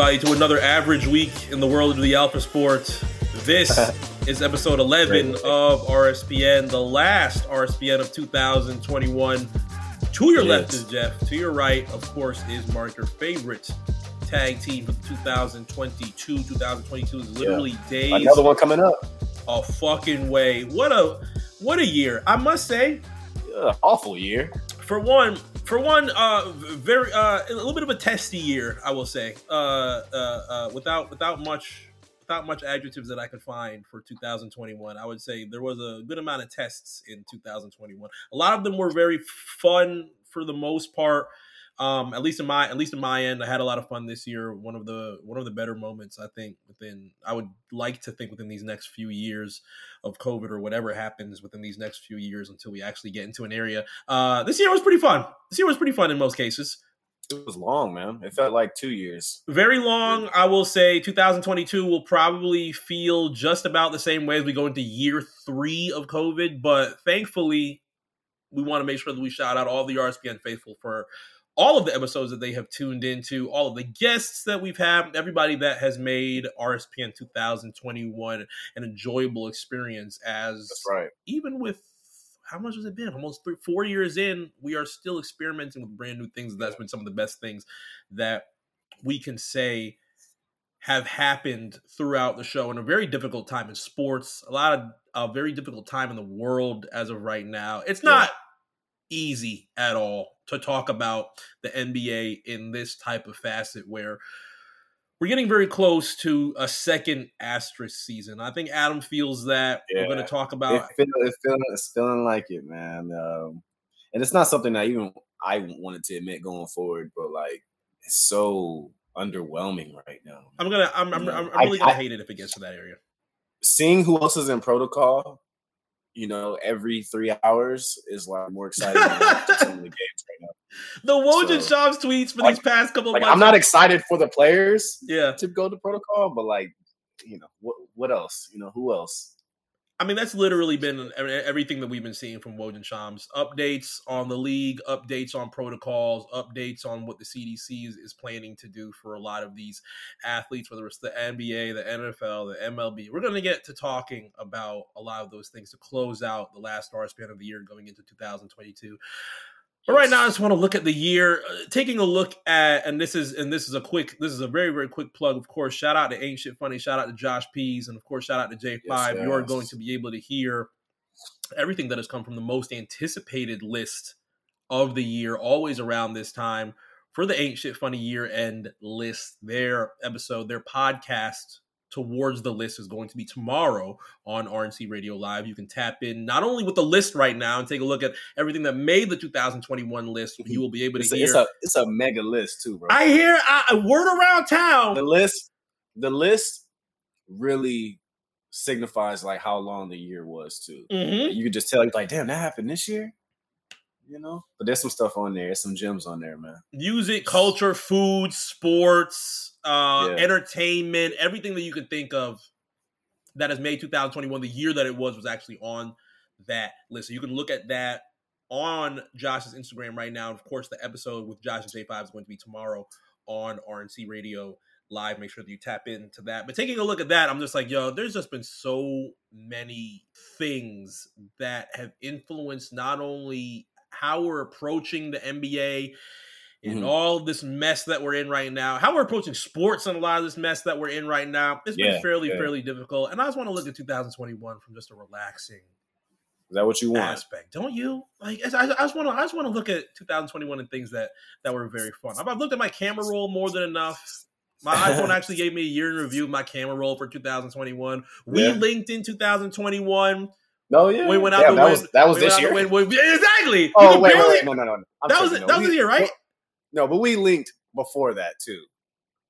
Everybody, to another average week in the world of the Alpha Sports. This is episode 11 of RSPN, the last RSPN of 2021. To your Yes. left is Jeff. To your right, of course, is Mark, your favorite tag team for 2022. 2022 is literally days Another one coming up. a fucking way. What a what a year. I must say, Yeah, awful year. for one for one uh very uh a little bit of a testy year i will say. Uh uh, uh without without much without much adjectives that i could find for 2021 i would say there was a good amount of tests in 2021 a lot of them were very fun for the most part um at least in my at least in my end i had a lot of fun this year one of the one of the better moments i think within i would like to think within these next few years of covid or whatever happens within these next few years until we actually get into an area uh, this year was pretty fun. This year was pretty fun in most cases. It was long, man. It felt like two years. Very long. I will say 2022 will probably feel just about the same way as we go into year three of COVID. But thankfully, we want to make sure that we shout out all the RSPN faithful for all of the episodes that they have tuned into, all of the guests that we've had, everybody that has made RSPN 2021 an enjoyable experience as That's right. even with how much has it been? Almost three, four years in, we are still experimenting with brand new things. That's been some of the best things that we can say have happened throughout the show in a very difficult time in sports, a lot of a very difficult time in the world as of right now. It's Yeah. not easy at all to talk about the NBA in this type of facet where we're getting very close to a second asterisk season. I think Adam feels that. We're going to Yeah. talk It about feel, it feeling, it's feeling like it, man. Um, and it's not something that even I wanted to admit going forward, but like it's so underwhelming right now. I'm gonna. I'm. I'm, I'm I- really gonna I- hate it if it gets to that area. Seeing who else is in protocol, you know, every three hours is like more exciting than some of the games right now. The Woj So, Shams tweets for like- these past couple Like months. I'm not excited for the players Yeah, to go to protocol, but like, you know, what what else? You know, who else? I mean that's literally been everything that we've been seeing from Woj and Shams. Updates on the league, updates on protocols, updates on what the CDC is, is planning to do for a lot of these athletes, whether it's the NBA, the NFL, the MLB. We're gonna get to talking about a lot of those things to close out the last RSPN of the year going into 2022. But right now, I just want to look at the year, uh, taking a look at, and this is and this is a quick, this is a very very quick plug. Of course, shout out to Ancient Funny, shout out to Josh Pease, and of course, shout out to J Five. Yes, You are going to be able to hear everything that has come from the most anticipated list of the year, always around this time for the Ancient Funny year end list. Their episode, their podcast towards the list is going to be tomorrow on RNC Radio Live. You can tap in not only with the list right now and take a look at everything that made the 2021 list. You will be able to It's a, hear. it's a it's a mega list too, bro. I hear a word around town. the list the list really signifies like how long the year was too. Mhm. You could just tell you like, damn, that happened this year. You know, but there's some stuff on there. There's some gems on there, man. Music, culture, food, sports, uh, Yeah. entertainment, everything that you can think of that is May 2021 the year that it was was actually on that list. So you can look at that on Josh's Instagram right now. Of course, the episode with Josh and J5 is going to be tomorrow on RNC Radio Live. Make sure that you tap into that. But taking a look at that, I'm just like, yo, there's just been so many things that have influenced not only how we're approaching the NBA and Mhm. all this mess that we're in right now, how we're approaching sports and a lot of this mess that we're in right now. It's been fairly, yeah. fairly difficult. And I just want to look at 2021 from just a relaxing Is that what you want? aspect, don't you? Like, I, I just want to, I just want to look at 2021 and things that that were very fun. I've, I've looked at my camera roll more than enough. My iPhone actually gave me a year in review of my camera roll for 2021. We Yeah. linked in 2021. Oh, no, yeah. We went out Damn, the that win- was that was we this year. win- exactly. Oh wait, wait, barely- wait, no, no, no. I'm That was that was the year, right? No, but we linked before that too.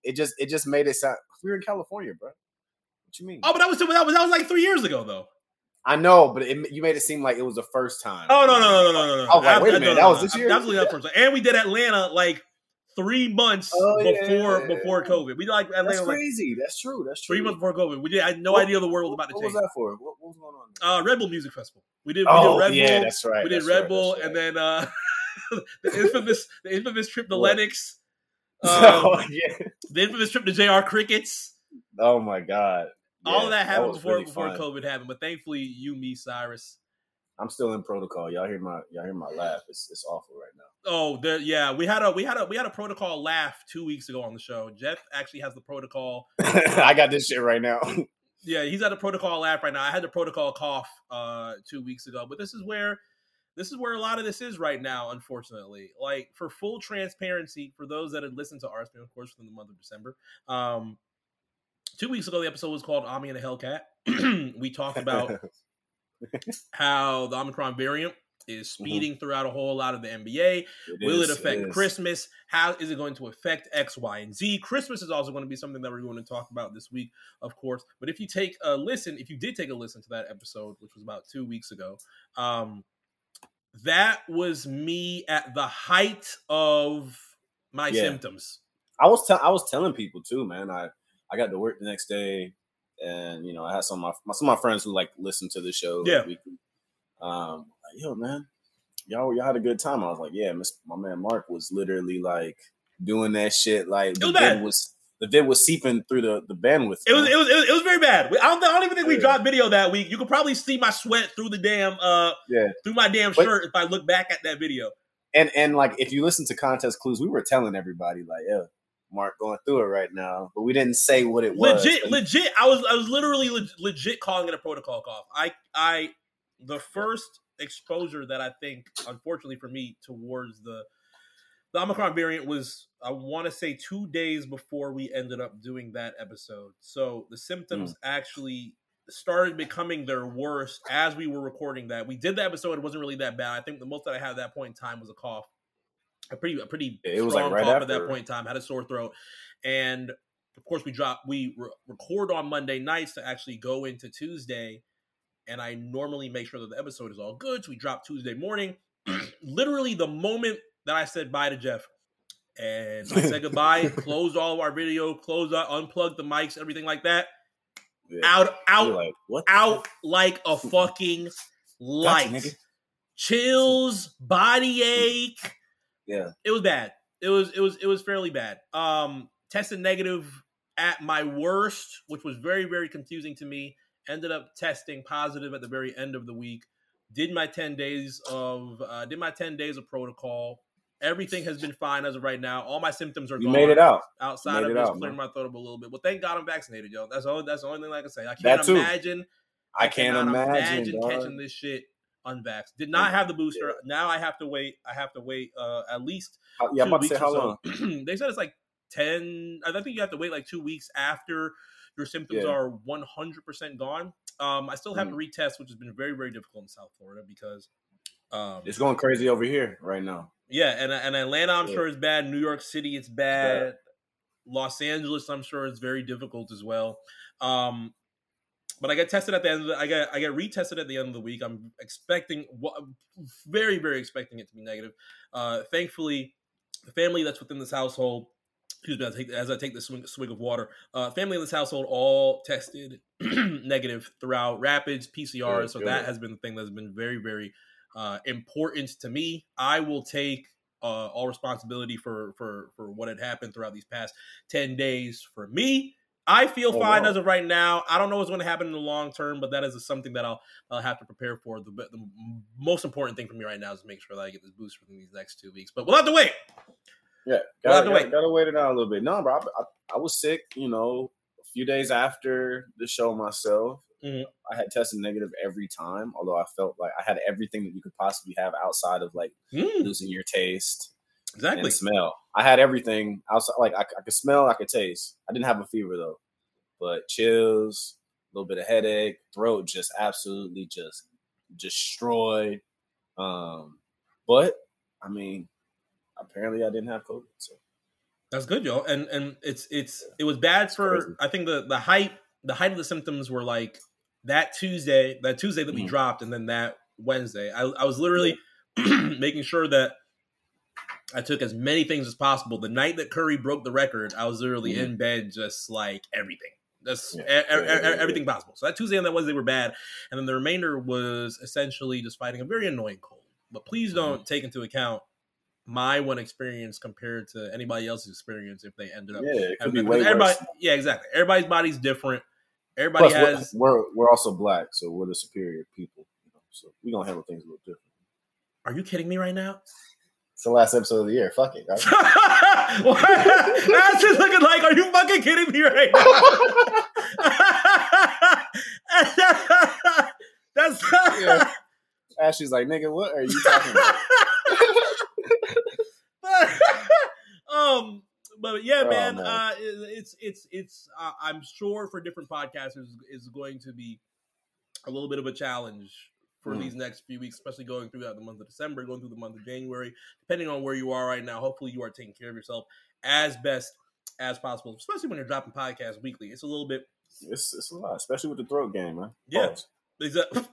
It just it just made it sound we were in California, bro. What you mean? Oh, but that was that was that was like three years ago, though. I know, but it, you made it seem like it was the first time. Oh no no no no no no! no. I was like, wait a minute, no, that was no, this year? Absolutely not first. And we did Atlanta like three months Oh, before yeah, before. COVID. We like Atlanta That's like crazy. That's true. That's true. three months before COVID. We did. I had no What- idea the world was about to What change. was that for? What, what was going on? Uh, Red Bull Music Festival. We did. We oh did Red yeah, Bull. that's right. we did that's Red right, Bull, that's and then uh, the infamous the infamous trip to What? Lenox. Um, oh, yeah. the infamous trip to JR Crickets. oh my god. All Yeah, of that happened was before really before fun. COVID happened. But thankfully, you, me, Cyrus. I'm still in protocol. Y'all hear my y'all hear my laugh. It's it's awful right now. Oh, the, yeah, we had a we had a we had a protocol laugh two weeks ago on the show. Jeff actually has the protocol. I got this shit right now. Yeah, he's at a protocol laugh right now. I had the protocol cough uh two weeks ago, but this is where this is where a lot of this is right now, unfortunately. Like for full transparency, for those that had listened to our spin, of course, from the month of December. Um two weeks ago the episode was called Ami and a Hellcat. we talked about how the Omicron variant is speeding throughout a whole lot of the NBA. It Will is, it affect is. Christmas? How is it going to affect X, Y, and Z? Christmas is also going to be something that we're going to talk about this week, of course. But if you take a listen, if you did take a listen to that episode, which was about two weeks ago, um, that was me at the height of my Yeah. symptoms. I was tell I was telling people too, man. I I got to work the next day, and you know I had some of my some of my friends who like listen to the show. Yeah. weekly. Um, like, yo, man, y'all y'all had a good time. I was like, yeah, Miss, my man Mark was literally like doing that shit. Like the was vid bad. was the vid was seeping through the the bandwidth. It was, it was it was it was very bad. I don't, I don't even think we Yeah. dropped video that week. You could probably see my sweat through the damn uh Yeah. through my damn But- shirt if I look back at that video. and and like if you listen to contest clues, we were telling everybody like, yeah, Mark going through it right now, but we didn't say what it was. legit, legit. I was I was literally leg- legit calling it a protocol cough. I I the first exposure that I think, unfortunately for me, towards the the Omicron variant was I want to say two days before we ended up doing that episode. So the symptoms hmm. actually started becoming their worst as we were recording that. We did the episode; it wasn't really that bad. I think the most that I had at that point in time was a cough, a pretty a pretty it was, like, strong right cough at that point in time. Had a sore throat, and of course we drop we re- record on Monday nights to actually go into Tuesday. And I normally make sure that the episode is all good. So we drop Tuesday morning. Literally the moment that I said bye to Jeff and I said goodbye, closed all of our video, closed out, unplugged the mics, everything like that. Yeah. Out, out, like what? out heck? like a fucking Gotcha, light. nigga. Chills, body ache. Yeah. It was bad. It was it was it was fairly bad. Um tested negative at my worst, which was very, very confusing to me. Ended up testing positive at the very end of the week. Did my 10 days of uh did my 10 days of protocol. Everything has been fine as of right now. All my symptoms are You gone made it out. outside of just clearing my throat up a little bit. Well, thank God I'm vaccinated, yo. That's all. That's the only thing I can say. I can't imagine. I can't cannot imagine, catching this shit unvaxxed. Did not have the booster. Now I have to wait. I have to wait uh, at least How- Yeah, I'm two about to say weeks how long? so. they said it's like ten. I think you have to wait like two weeks after your symptoms Yeah. are 100 percent gone. Um, I still have Mm. to retest, which has been very very difficult in South Florida because. Um, It's going crazy over here right now. yeah, and and Atlanta, I'm Yeah. sure is bad. New York City, it's bad. bad. Los Angeles, I'm sure is very difficult as well. Um, but I get tested at the end. Of the, I get I get retested at the end of the week. I'm expecting, very very expecting it to be negative. Uh, thankfully, the family that's within this household. Excuse me, as I take, as I take this swing, swig of water. Uh, family in this household all tested negative throughout rapids, PCR. Good, so good. that has been the thing that's been very, very uh, important to me. I will take uh, all responsibility for for for what had happened throughout these past ten days. For me, I feel Oh, fine wow. as of right now. I don't know what's going to happen in the long term, but that is something that I'll I'll have to prepare for. The, the most important thing for me right now is to make sure that I get this boost within these next two weeks. But we'll have to wait. Yeah, We'll have gotta, gotta, wait. gotta wait it out a little bit. No, bro, I, I, I was sick. You know, a few days after the show myself, Mhm. I had tested negative every time. Although I felt like I had everything that you could possibly have outside of like Mm, losing your taste exactly. and smell. I had everything outside. Like I, I could smell, I could taste. I didn't have a fever though, but chills, a little bit of headache, throat just absolutely just destroyed. Um, but I mean, apparently I didn't have COVID. So That's good, yo. And and it's it's it was bad for crazy. I think the the height the height of the symptoms were like that Tuesday that Tuesday that we Mhm. dropped and then that Wednesday. I, I was literally making sure that I took as many things as possible. The night that Curry broke the record, I was literally Mhm. in bed just like everything. Just Yeah. e- e- everything possible. So that Tuesday and that Wednesday were bad, and then the remainder was essentially just fighting a very annoying cold. But please Mm-hmm. don't take into account my one experience compared to anybody else's experience if they ended up. Yeah, it could be way worse. yeah, exactly. Everybody's body's different. Everybody Plus, we're- has. we're, we're also black, so we're the superior people. You know, so we gonna handle things a little different. Are you kidding me right now? It's the last episode of the year. Fuck it. That's just looking like, are you fucking kidding me right now? That's Yeah. Ashley's like, nigga, what are you talking about? um, but yeah, Oh, man, man. Uh, it's it's it's. Uh, I'm sure for different podcasters is going to be a little bit of a challenge for Mm. these next few weeks, especially going throughout the month of December, going through the month of January. Depending on where you are right now, hopefully you are taking care of yourself as best as possible, especially when you're dropping podcasts weekly. It's a little bit. It's, it's a lot, especially with the throat game, man. Yeah. Pause. Is, that,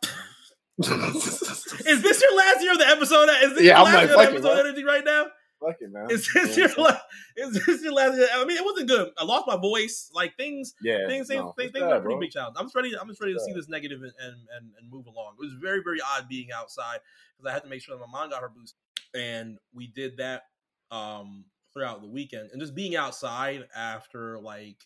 is this your last year of the episode? Is this Yeah, your I'm last like, year of the fuck it, episode energy right now? Fuck it, man. Is this your last? Is this your last? I mean, it wasn't good. I lost my voice. Like things, Yeah, things, things, no, things, things bad, are pretty big challenge. I'm just ready. I'm just ready to see this negative and and and, move along. It was very very odd being outside because I had to make sure that my mom got her boost, and we did that um throughout the weekend. And just being outside after like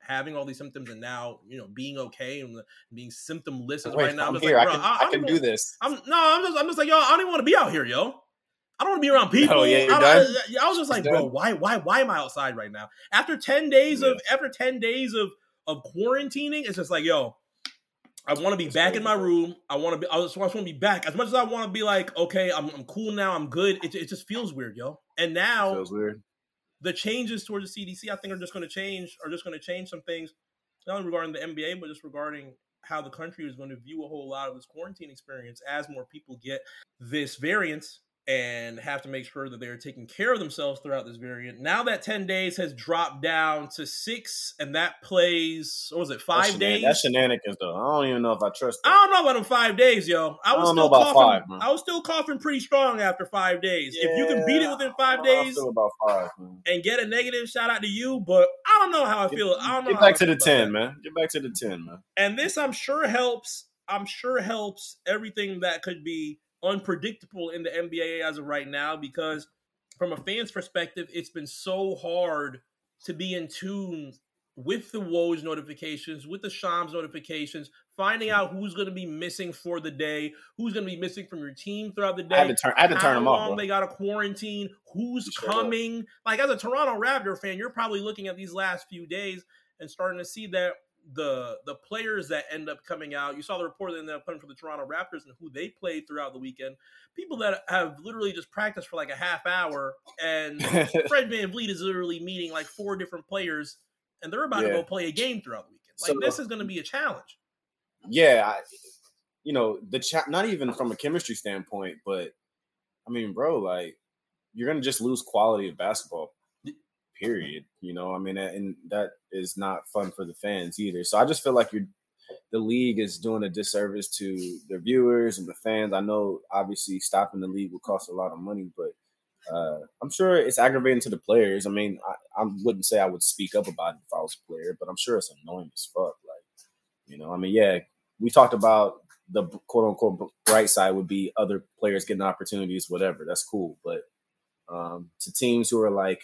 having all these symptoms and now you know being okay and being symptomless Wait, right now. I'm just here. like, I can, I, can do this. I'm no, I'm just, I'm just like, yo, I don't even want to be out here, yo. I don't want to be around people. Oh, yeah, I. I, I was just like, bro, why, why, why am I outside right now? After ten days of, after ten days of of quarantining, it's just like, yo, I want to be back crazy, in my room. I want to be. I just, want to be back. As much as I want to be like, okay, I'm, I'm cool now. I'm good. It, it just feels weird, yo. And now Feels weird. the changes towards the CDC, I think, are just going to change. Are just going to change some things, not only regarding the NBA, but just regarding how the country is going to view a whole lot of this quarantine experience as more people get this variant and have to make sure that they're taking care of themselves throughout this variant. Now that ten days has dropped down to six, and that plays what was it That's five shenan- days? That's shenanigans, though. I don't even know if I trust I don't know about them five days, yo. I I was know still coughing. five, man. I was still coughing pretty strong after five days. if you can beat it within five don't know how I days, feel about five, man. and get a negative shout out to you, but I don't know how I feel. I don't know. Get back to the ten, that. man. Get back to the ten, man. And this, I'm sure, helps. I'm sure helps everything that could be unpredictable in the NBA as of right now, because from a fan's perspective, it's been so hard to be in tune with the Woj notifications, with the Shams notifications, finding hmm. out who's going to be missing for the day, who's going to be missing from your team throughout the day. I had to turn. I had to turn them off, bro. they got to quarantine, who's sure coming. Like as a Toronto Raptor fan, you're probably looking at these last few days and starting to see that the the players that end up coming out. You saw the report that ended up coming for the Toronto Raptors and who they played throughout the weekend. People that have literally just practiced for like a half hour, and Fred VanVleet is literally meeting like four different players, and they're about to go play a game throughout the weekend. Like So- this is going to be a challenge. yeah, I, you know the chat. Not even from a chemistry standpoint, but I mean, bro, like you're gonna just lose quality of basketball. Period. You know, I mean, and that is not fun for the fans either. So I just feel like you're the league is doing a disservice to their viewers and the fans. I know, obviously, stopping the league would cost a lot of money, but uh, I'm sure it's aggravating to the players. I mean, I, I wouldn't say I would speak up about it if I was a player, but I'm sure it's annoying as fuck. Like, you know, I mean, yeah, we talked about the quote unquote bright side would be other players getting opportunities, whatever. That's cool, but um, to teams who are like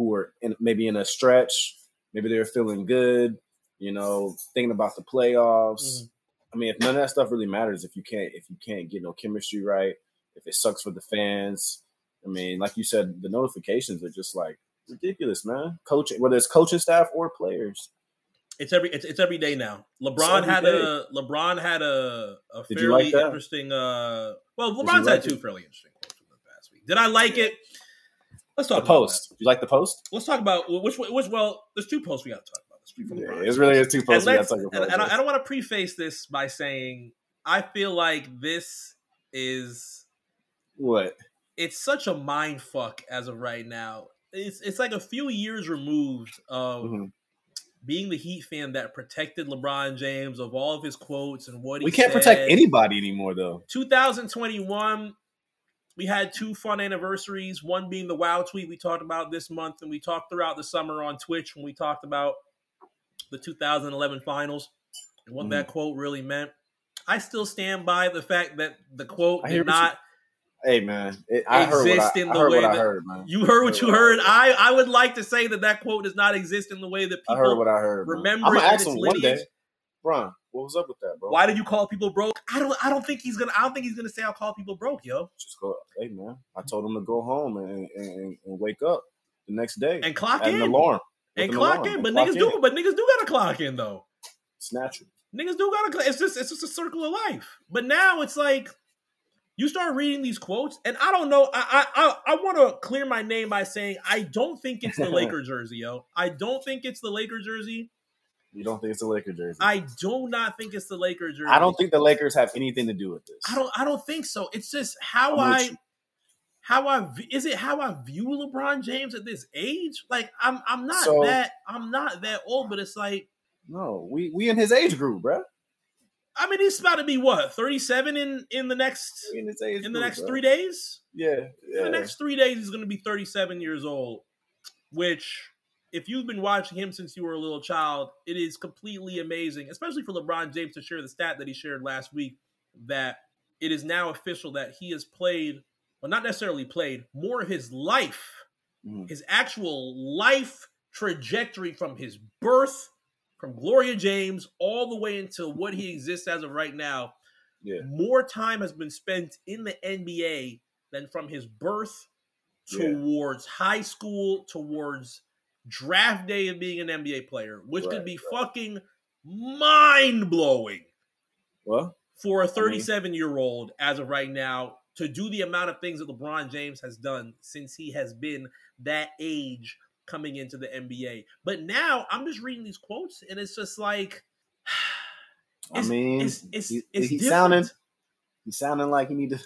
who are in, maybe in a stretch, maybe they're feeling good, you know, thinking about the playoffs. Mhm. I mean, if none of that stuff really matters, if you can't if you can't get no chemistry right, if it sucks for the fans, I mean, like you said, the notifications are just like ridiculous, man. Coaching, whether it's coaching staff or players. It's every it's, it's every day now. LeBron had day. a LeBron had a, a fairly like interesting. Uh, well, LeBron's like had two it? fairly interesting quotes from the past week. Did I like it? Let's The talk about post. You like the post? Let's talk about which which. Well, there's two posts we got to talk about. Let's Yeah, it's really two and, posts. We gotta talk about and I. I don't want to preface this by saying I feel like this is What? it's such a mind fuck as of right now. It's it's like a few years removed of Mhm. being the Heat fan that protected LeBron James of all of his quotes and what he We can't said. protect anybody anymore, though. 2021, we had two fun anniversaries. One being the Wow tweet we talked about this month, and we talked throughout the summer on Twitch when we talked about the 2011 finals and what Mhm. that quote really meant. I still stand by the fact that the quote did you- not Hey man, it, I heard what exist I, in the heard way that- heard, man. You heard what you heard. I I would like to say that that quote does not exist in the way that I heard what I heard. remember I'm it gonna ask its him one day, Bron. What was up with that, bro? Why did you call people broke? I don't. I don't think he's gonna. I don't think he's gonna say I'll call people broke, yo, Just go. Hey man, I told him to go home and and, and wake up the next day and clock at an in alarm. and an clock alarm, in. But niggas in. do. But niggas do gotta clock in though. It's natural. Niggas do gotta. cl- It's just. It's just a circle of life. But now it's like. You start reading these quotes, and I don't know. I I I, I want to clear my name by saying I don't think it's the Laker jersey, yo. I don't think it's the Laker jersey. You don't think it's the Laker jersey? I do not think it's the Laker jersey. I don't think the Lakers have anything to do with this. I don't. I don't think so. It's just how I'm I, how I is it how I view LeBron James at this age. Like I'm. I'm not So- that. I'm not that old. But it's like. No, we we in his age group, bro. I mean, he's about to be what 37 in in the next in in the next bro. three days. Yeah, In the next three days, he's going to be 37 years old. Which, if you've been watching him since you were a little child, it is completely amazing, especially for LeBron James to share the stat that he shared last week that it is now official that he has played, well, not necessarily played, more of his life, Mhm. his actual life trajectory from his birth, from Gloria James, all the way into what he exists as of right now. Yeah. More time has been spent in the NBA than from his birth Yeah. towards high school, towards draft day of being an NBA player, which could Right, be fucking mind blowing Well, for a mean- 37 year old as of right now to do the amount of things that LeBron James has done since he has been that age coming into the NBA. But now I'm just reading these quotes and it's just like I It's- mean, it's it's he, it's he's different. sounding he's sounding like he need to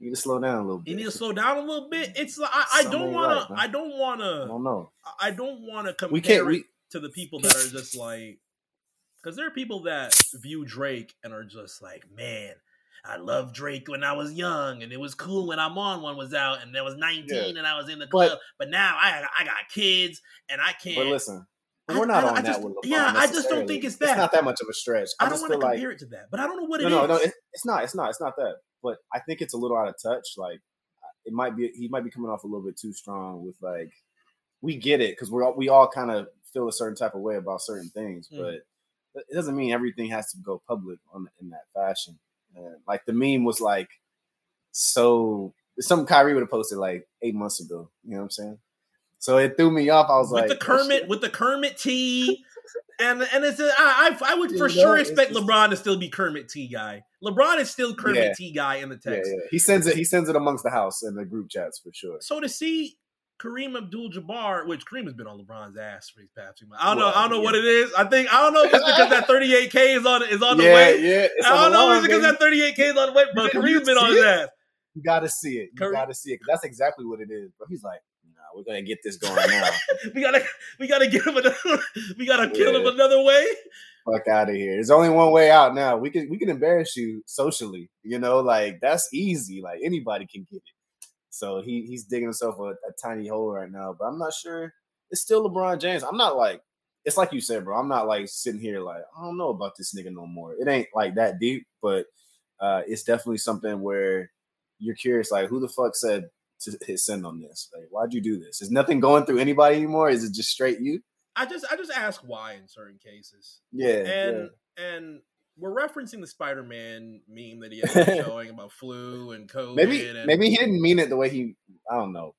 he need to slow down a little bit. You need to slow down a little bit. It's like I, I don't want right, to. I don't want to. I don't know. I don't want to compare We can't. it We to the people that are just like, because there are people that view Drake and are just like, man, I loved Drake when I was young, and it was cool when I'm on one was out, and I was 19 Yeah. and I was in the club. But, now I I got kids, and I can't. but listen, I- we're not I- on I that just- with uh, LeBron. yeah, I just don't think it's that. It's not that much of a stretch. I, don't want to feel like compare it to that, but I don't know what it no, is. no, no. It, it's not. It's not. It's not that. But I think it's a little out of touch. Like it might be. He might be coming off a little bit too strong with like. We get it because we're all, we all kind of feel a certain type of way about certain things, Mm. but it doesn't mean everything has to go public on in that fashion. And, like the meme was like so something Kyrie would have posted like eight months ago. You know what I'm saying? So it threw me off. I was like with like, the oh, Kermit, shit. with the Kermit T, and and it's a, I, I would for You sure know, expect just- LeBron to still be Kermit T guy. LeBron is still Kermit Yeah. T guy in the text. yeah. He sends it. He sends it amongst the house and the group chats for sure. So to see Kareem Abdul-Jabbar, which Kareem has been on LeBron's ass for these past few months. I don't know. I don't know yeah. what it is. I think I don't know if it's because that 38k is on is on the yeah, way. yeah. It's I don't know if it's because that 38k is on the way, but Kareem's been on see his it? ass. You got to see it. You Kareem- got to see it 'cause that's exactly what it is. But he's like, we're gonna get this going now. We gotta we gotta give him another. We gotta kill him another way. Fuck out of here. There's only one way out now. We can we can embarrass you socially. You know, like that's easy. Like anybody can get it. So he he's digging himself a, a tiny hole right now. But I'm not sure. It's still LeBron James. I'm not like. It's like you said, bro. I'm not like sitting here like I don't know about this nigga no more. It ain't like that deep, but uh, it's definitely something where you're curious. Like, who the fuck said to hit send on this? Like, why'd you do this? Is nothing going through anybody anymore? Is it just straight you? I just I just ask why in certain cases. Yeah, and and we're referencing the Spider-Man meme that he had showing about flu and COVID. Maybe and, maybe he didn't mean it the way he. I don't know.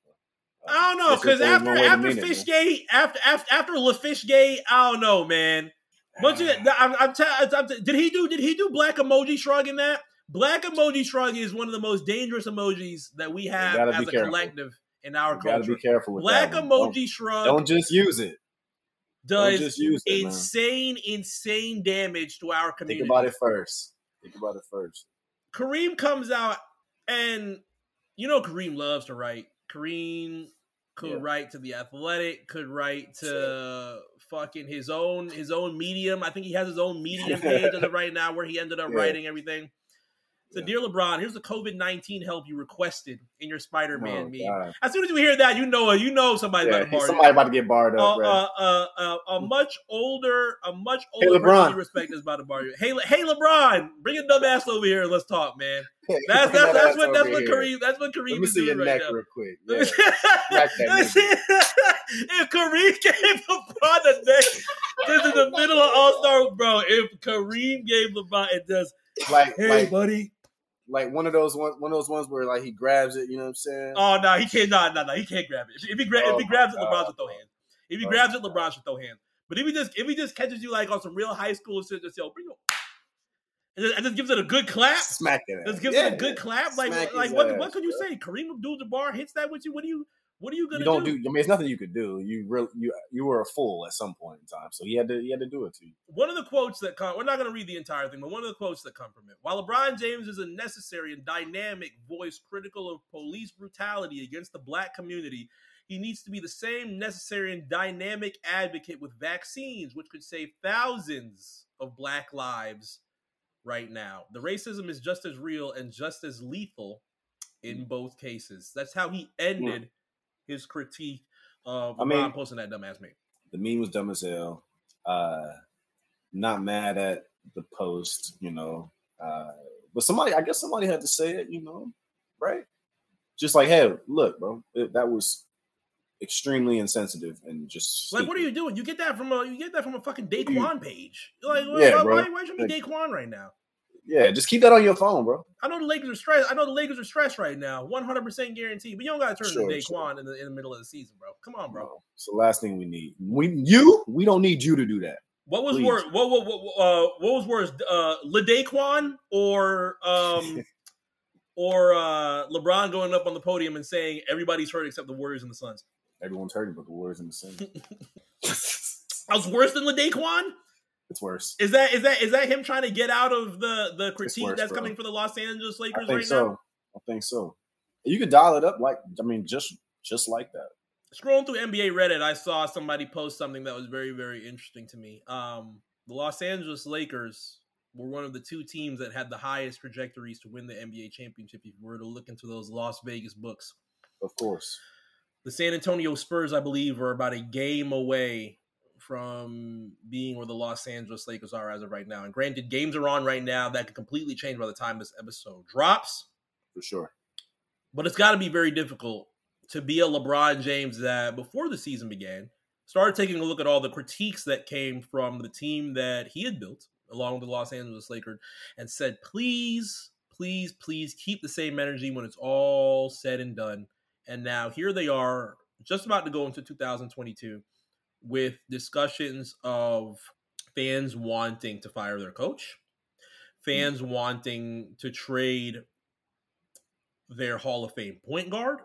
I don't know because after after mean it. Fishgate, after after after LaFishgate, I don't know, man. Bunch ah. of I'm, I'm, t- I'm t- did he do did he do black emoji shrug in that? Black emoji shrug is one of the most dangerous emojis that we have as a careful. collective in our You gotta be careful with Black that. emoji shrug Don't, don't just use it. Don't does just use it, man. insane, insane damage to our community. Think about it first. Think about it first. Kareem comes out and you know Kareem loves to write. Kareem could Yeah. write to the athletic, could write to fucking his own his own medium. I think he has his own medium page as of right now where he ended up Yeah. writing everything. So, Yeah. dear LeBron, here's the COVID nineteen help you requested in your Spider Man Oh, meme. God. As soon as you hear that, you know you know somebody's Yeah, about to bar somebody about to get barred uh, up, bro. uh, uh, uh, a much older, a much Hey, older person LeBron. you respect is about to bar you. Hey, Le- hey, LeBron, bring your dumb ass over here and let's talk, man. Hey, That's that's that's what that's what. Kareem that's what Kareem Let me is see your doing right neck now. real quick. Let Yeah. me see- Smack that let me if Kareem gave LeBron a neck, this is the middle of All Star, bro. If Kareem gave LeBron, it does. Like, Hey, like, buddy. Like one of those one, one of those ones where like he grabs it. You know what I'm saying? Oh no, he can't. No, no, no, he can't grab it. If, if he, gra- if Oh, he grabs it. LeBron should throw hands. If he Oh, grabs it, LeBron should throw hands. But if he just if he just catches you like on some real high school shit, just yo, bring it, and just, and just gives it a good clap. Smack it. Just gives yeah, it a good clap. Like Smack like what ass, what could you say? Kareem Abdul-Jabbar hits that with you. What do you what are you gonna You don't do? do. I mean, it's nothing you could do. You really, you, you were a fool at some point in time, so he had to, he had to do it to you. one of the quotes that come, we're not going to read the entire thing, but one of the quotes that come from it. While LeBron James is a necessary and dynamic voice critical of police brutality against the black community, he needs to be the same necessary and dynamic advocate with vaccines, which could save thousands of black lives right now. The racism is just as real and just as lethal in mm. both cases. That's how he ended mm. His critique of I mean- posting that dumbass meme. The meme was dumb as hell. Uh, not mad at the post, you know. Uh, but somebody, I guess somebody had to say it, you know, right? Just like, hey, look, bro, it, that was extremely insensitive and just Like, what are you doing? You get that from a you get that from a fucking Daquan page. Like, Yeah, why, why, why should be Like- Daquan right now? Yeah, just keep that on your phone, bro. I know the Lakers are stressed. I know the Lakers are stressed right now, one hundred percent guaranteed. But you don't got to turn Sure, to Daquan sure. in the in the middle of the season, bro. Come on, bro. Bro, it's the last thing we need. We you, we don't need you to do that. What was Please. worse? What what what, uh, what was worse? Uh, LaDaquan or um or uh, LeBron going up on the podium and saying everybody's hurt except the Warriors and the Suns? Everyone's hurting, but the Warriors and the Suns. I was worse than LaDaquan. It's worse. Is that is that is that him trying to get out of the the critique worse, that's bro. coming for the Los Angeles Lakers right so. now? I think so. You could dial it up like I mean, just just like that. Scrolling through NBA Reddit, I saw somebody post something that was very very interesting to me. Um, the Los Angeles Lakers were one of the two teams that had the highest trajectories to win the NBA championship. If you were to look into those Las Vegas books, Of course. the San Antonio Spurs, I believe, are about a game away from being where the Los Angeles Lakers are as of right now. And granted, games are on right now that could completely change by the time this episode drops. For sure. But it's got to be very difficult to be a LeBron James that before the season began started taking a look at all the critiques that came from the team that he had built along with the Los Angeles Lakers and said, please, please, please keep the same energy when it's all said and done. And now here they are, just about to go into 2022 with discussions of fans wanting to fire their coach, fans mm. wanting to trade their Hall of Fame point guard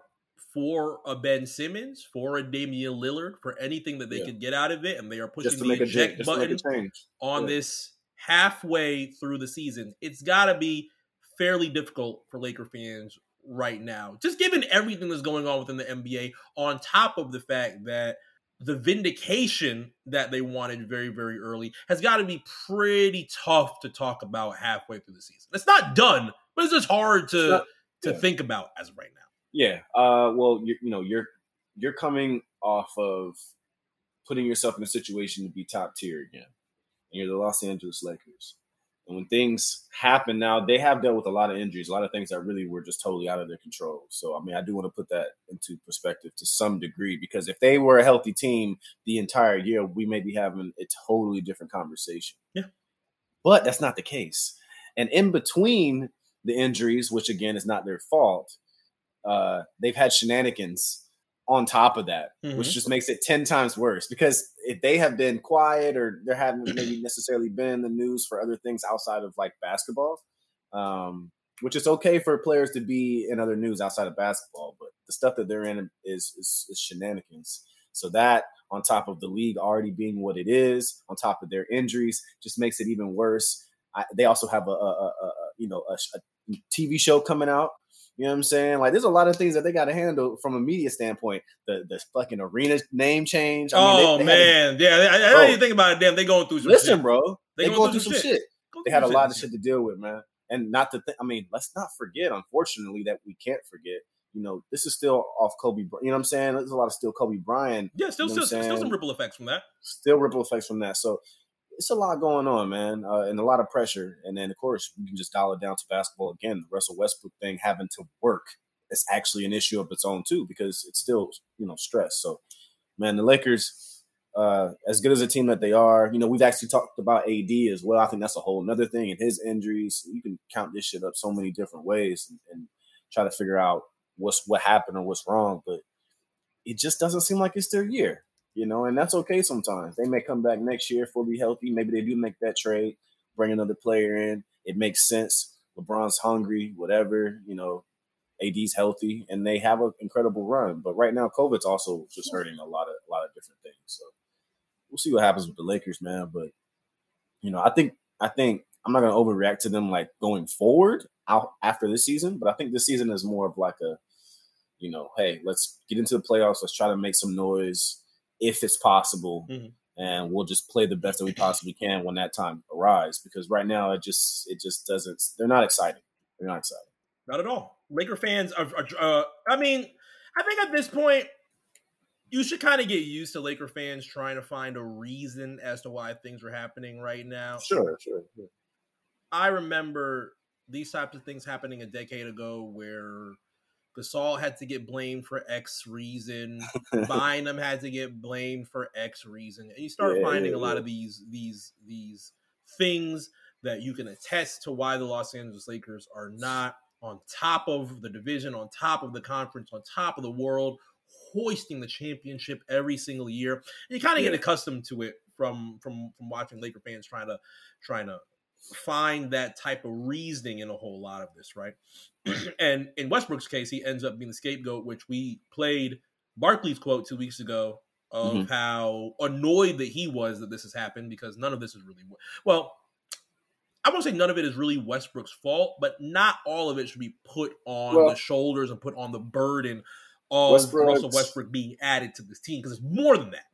for a Ben Simmons, for a Damian Lillard, for anything that they Yeah. could get out of it, and they are pushing the eject change. Just to make button on Yeah. this halfway through the season. It's got to be fairly difficult for Laker fans right now, just given everything that's going on within the NBA, on top of the fact that the vindication that they wanted very, very early has got to be pretty tough to talk about halfway through the season. It's not done, but it's just hard to not- to yeah. think about as of right now. Yeah. Uh well you, you know, you're you're coming off of putting yourself in a situation to be top tier again. And you're the Los Angeles Lakers. And when things happen now, they have dealt with a lot of injuries, a lot of things that really were just totally out of their control. So I mean, I do want to put that into perspective to some degree because if they were a healthy team the entire year, we may be having a totally different conversation. Yeah. But that's not the case. And in between the injuries, which again is not their fault, uh, they've had shenanigans on top of that, which Mhm. just makes it 10 times worse. Because if they have been quiet or there haven't maybe necessarily been in the news for other things outside of like basketball, um, which is okay for players to be in other news outside of basketball, but the stuff that they're in is, is, is shenanigans. So that on top of the league already being what it is, on top of their injuries, just makes it even worse. I, they also have a, a, a, a you know a, a TV show coming out. You know what I'm saying? Like, there's a lot of things that they got to handle from a media standpoint. The the fucking arena name change. I mean, they- oh they had man, yeah. I, I Bro. didn't think about it. Damn, they going through some listen, shit. bro. They They, going through through some shit. shit. They had a lot of shit. to deal with, man. And not to, th- I mean, let's not forget. Unfortunately, that we can't forget. You know, this is still off Kobe. You know what I'm saying? There's a lot of still Kobe Bryant. Yeah, still, you know still, still some ripple effects from that. Still ripple effects from that. So it's a lot going on, man, uh, and a lot of pressure. And then, of course, we can just dial it down to basketball again. The Russell Westbrook thing having to work is actually an issue of its own too, because it's still, you know, stress. So, man, the Lakers, uh, as good as a team that they are, you know, we've actually talked about AD as well. I think that's a whole another thing. And his injuries, you can count this shit up so many different ways and, and try to figure out what's what happened or what's wrong. But it just doesn't seem like it's their year, you know, and that's okay sometimes. They may come back next year fully healthy. Maybe they do make that trade, bring another player in. It makes sense. LeBron's hungry, whatever, you know, AD's healthy, and they have an incredible run. But right now, COVID's also just hurting a lot of a lot of different things. So we'll see what happens with the Lakers, man. But you know, I think I think I'm not gonna overreact to them like going forward out after this season, but I think this season is more of like a, you know, hey, let's get into the playoffs. Let's try to make some noise if it's possible. Mm-hmm. And we'll just play the best that we possibly can when that time arrives. Because right now, it just it just doesn't. They're not exciting. They're not exciting. Not at all. Laker fans are. are uh, I mean, I think at this point, you should kind of get used to Laker fans trying to find a reason as to why things are happening right now. Sure, sure. sure. I remember these types of things happening a decade ago where Gasol had to get blamed for X reason, Bynum had to get blamed for X reason, and you start yeah, finding yeah, a lot yeah. of these these these things that you can attest to why the Los Angeles Lakers are not on top of the division, on top of the conference, on top of the world, hoisting the championship every single year. And you kind of get accustomed to it from from from watching Laker fans trying to trying to find that type of reasoning in a whole lot of this, right? and in Westbrook's case, he ends up being the scapegoat, which we played Barkley's quote two weeks ago of mm-hmm. how annoyed that he was that this has happened because none of this is really well. I won't say none of it is really Westbrook's fault, but not all of it should be put on well, the shoulders and put on the burden of Russell Westbrook being added to this team because it's more than that.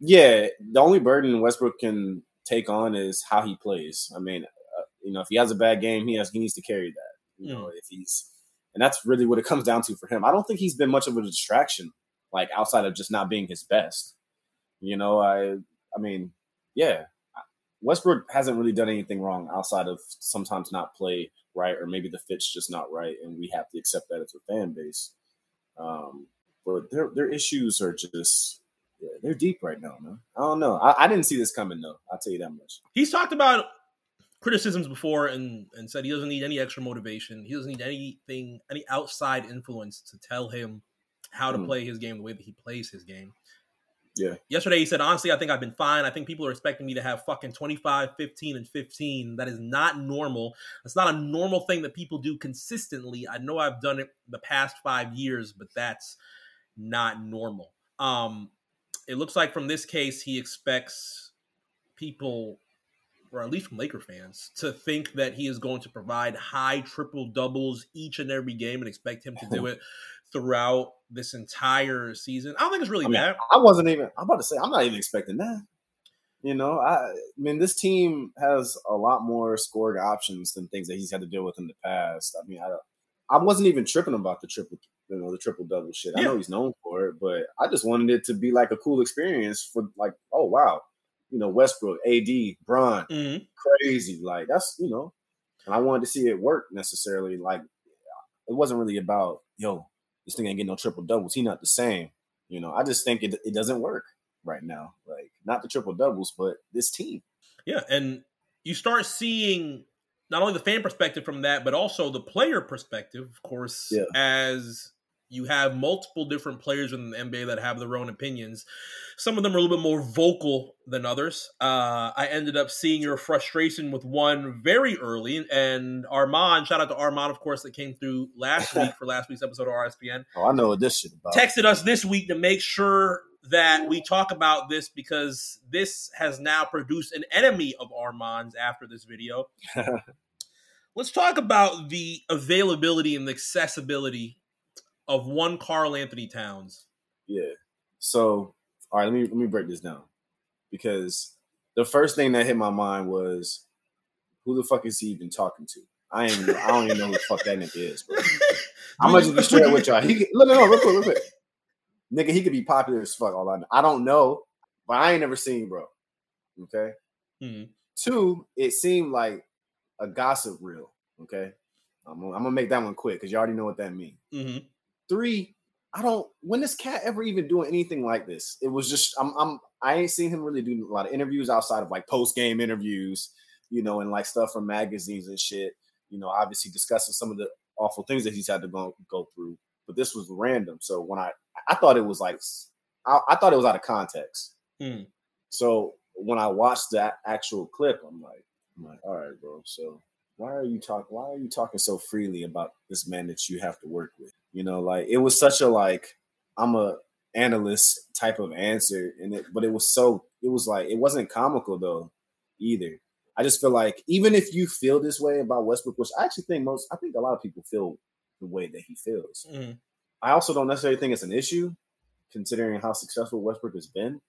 Yeah, the only burden Westbrook can take on is how he plays. I mean, uh, you know, if he has a bad game, he has he needs to carry that. You mm. know, if he's and that's really what it comes down to for him. I don't think he's been much of a distraction, like outside of just not being his best. You know, I I mean, yeah, Westbrook hasn't really done anything wrong outside of sometimes not play right or maybe the fit's just not right, and we have to accept that as a fan base. Um, but their their issues are just they're deep right now, man. I don't know. I, I, didn't see this coming though. I'll tell you that much. He's talked about criticisms before and and said he doesn't need any extra motivation. He doesn't need anything, any outside influence to tell him how to mm. play his game the way that he plays his game. Yeah. Yesterday he said, honestly, I think I've been fine. I think people are expecting me to have fucking 25, 15, and 15. That is not normal. That's not a normal thing that people do consistently. I know I've done it the past five years, but that's not normal. Um, it looks like from this case, he expects people, or at least from Laker fans, to think that he is going to provide high triple doubles each and every game and expect him to do it throughout this entire season. I don't think it's really I mean, bad. I wasn't even. I'm about to say I'm not even expecting that. You know, I, I mean, this team has a lot more scoring options than things that he's had to deal with in the past. I mean, I I wasn't even tripping about the triple, you know, the triple double shit. Yeah. I know he's known for it, but I just wanted it to be like a cool experience for like, oh wow, you know, Westbrook, AD, Bron, mm-hmm. crazy, like that's you know, and I wanted to see it work necessarily. Like, it wasn't really about yo, this thing ain't getting no triple doubles. He not the same, you know. I just think it it doesn't work right now. Like, not the triple doubles, but this team. Yeah, and you start seeing not only the fan perspective from that, but also the player perspective, of course, yeah. as you have multiple different players in the NBA that have their own opinions. Some of them are a little bit more vocal than others. Uh, I ended up seeing your frustration with one very early, and Armand, shout out to Armand, of course, that came through last week for last week's episode of RSPN. Oh, I know what this shit about. Texted us this week to make sure that we talk about this because this has now produced an enemy of Armand's after this video. Let's talk about the availability and the accessibility of one Karl-Anthony Towns. Yeah. So, all right, let me let me break this down because the first thing that hit my mind was who the fuck is he even talking to? I ain't. I don't even know who the fuck that nigga is, bro. I'm gonna just be straight with y'all. He look, no, real quick, real quick. Nigga, he could be popular as fuck. All I know. I don't know, but I ain't never seen, bro. Okay. hmm Two, it seemed like a gossip reel. Okay. I'm gonna, I'm gonna make that one quick because you already know what that means. hmm Three, I don't. When this cat ever even doing anything like this? It was just. I'm. I'm. I ain't seen him really do a lot of interviews outside of like post game interviews, you know, and like stuff from magazines and shit. You know, obviously discussing some of the awful things that he's had to go go through. But this was random. So when I I thought it was like I, I thought it was out of context. Hmm. So when I watched that actual clip, I'm like, I'm like, all right, bro. So why are you talking? Why are you talking so freely about this man that you have to work with? You know, like it was such a like I'm a analyst type of answer, and it, but it was so it was like it wasn't comical though either. I just feel like even if you feel this way about Westbrook, which I actually think most, I think a lot of people feel the way that he feels. hmm I also don't necessarily think it's an issue, considering how successful Westbrook has been.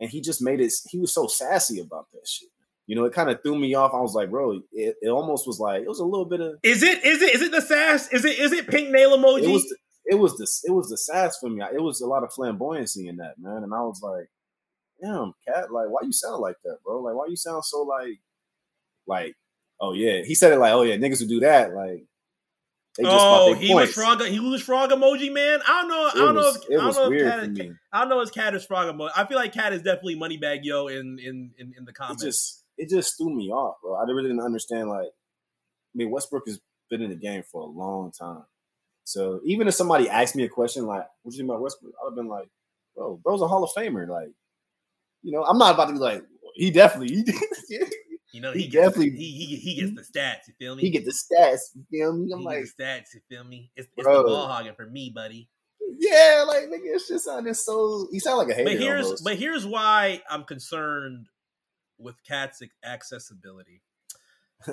And he just made it. He was so sassy about that shit. You know, it kind of threw me off. I was like, bro, it, it almost was like it was a little bit of Is it? Is it? Is it the sass? Is it? Is it pink nail emoji? it was the, it was the it was the sass for me. It was a lot of flamboyancy in that man, and I was like, damn, cat, like why you sound like that, bro? Like why you sound so like like oh yeah. He said it like oh yeah, niggas would do that like. They just oh, he was frog. He was frog emoji man. I don't know. I don't know. If, it I don't know if weird cat is. I don't know if cat is frog emoji. I feel like cat is definitely money bag yo in in in, in the it comments. It just threw me off, bro. I really didn't understand. Like, I mean, Westbrook has been in the game for a long time. So even if somebody asked me a question like, "What you think about Westbrook?" I'd have been like, "Bro, bro's a Hall of Famer." Like, you know, I'm not about to be like, "He definitely, he, you know, he he, gets, definitely- he, he he gets the stats. You feel me? he get the stats." You feel me? I'm He like, stats. You feel me? It's, it's Bro. the ball hogging for me, buddy. yeah, like nigga, it's just sounding so. He sound like a hater. But here's almost. but here's why I'm concerned with Cat's accessibility.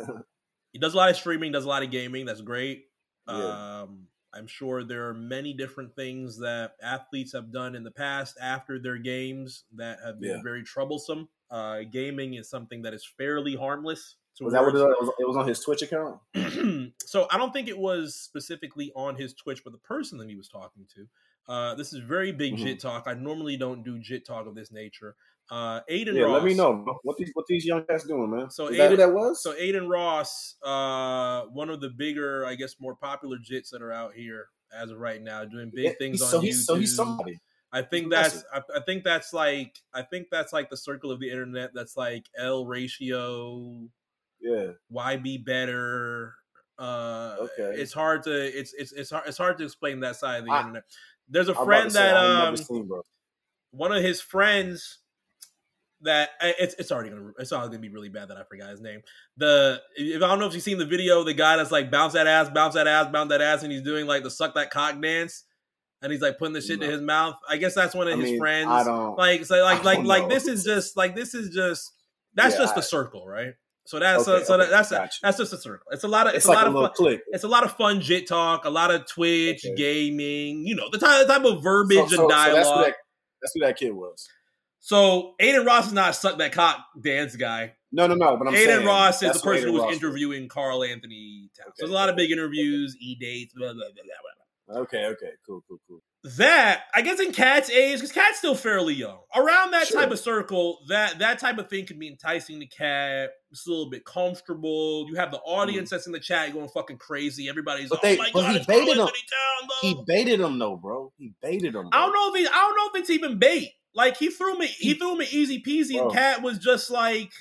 he does a lot of streaming, does a lot of gaming. That's great. Yeah. Um, I'm sure there are many different things that athletes have done in the past after their games that have been Yeah. very troublesome. Uh, gaming is something that is fairly harmless. was that what it was? It was on his Twitch account. so I don't think it was specifically on his Twitch, but the person that he was talking to. Uh, this is very big Mhm. jit talk. I normally don't do jit talk of this nature. Uh, Adin Yeah, Ross. let me know bro. what these what these young cats doing, man. So Is that who Adin- that was? So Adin Ross, uh, one of the bigger, I guess, more popular jits that are out here as of right now, doing big Yeah, things on so YouTube. he's so he's somebody. I think that's I, I think that's like I think that's like the circle of the internet that's like L ratio, Yeah. YB better. Uh, Okay. it's hard to it's it's it's hard it's hard to explain that side of the I- internet. There's a I'm friend to say, that um seen, one of his friends that eh, it's it's already gonna it's already gonna be really bad that I forgot his name. The if I don't know if you've seen the video, the guy that's like bounce that ass, bounce that ass, bounce that ass, and he's doing like the suck that cock dance, and he's like putting the shit No. in his mouth. I guess that's one of I his mean, friends. I don't. like so like like like know. this is just like this is just that's Yeah, just I- the circle, right? So that's Okay, so, so okay, that, that's a, that's just a circle. It's a lot of it's, it's a lot a of fun, it's a lot of fun jit talk, a lot of Twitch Okay. gaming, you know, the type, the type of verbiage So- so- and so dialogue. that's, who that, that's who that kid was. So Adin Ross is not suck that cock dance guy. No, no, no. But I'm Adin saying Ross is the person Adin who was Ross interviewing Karl-Anthony Towns. Okay. So there's a lot of big interviews, e dates, blah, blah, blah, blah, blah. Okay, okay, cool, cool, cool. That I guess in Cat's age, because Cat's still fairly young. Around that Sure. type of circle, that that type of thing can be enticing to Cat. It's a little bit comfortable. You have the audience that's in the chat going fucking crazy. Everybody's Mm. But oh they- my but god, he baited him. He blah, blah." baited him though, bro. He baited him. I don't know if he, I don't know if it's even bait. Like he threw me, he, threw me easy peasy, and Bro. Cat was just like,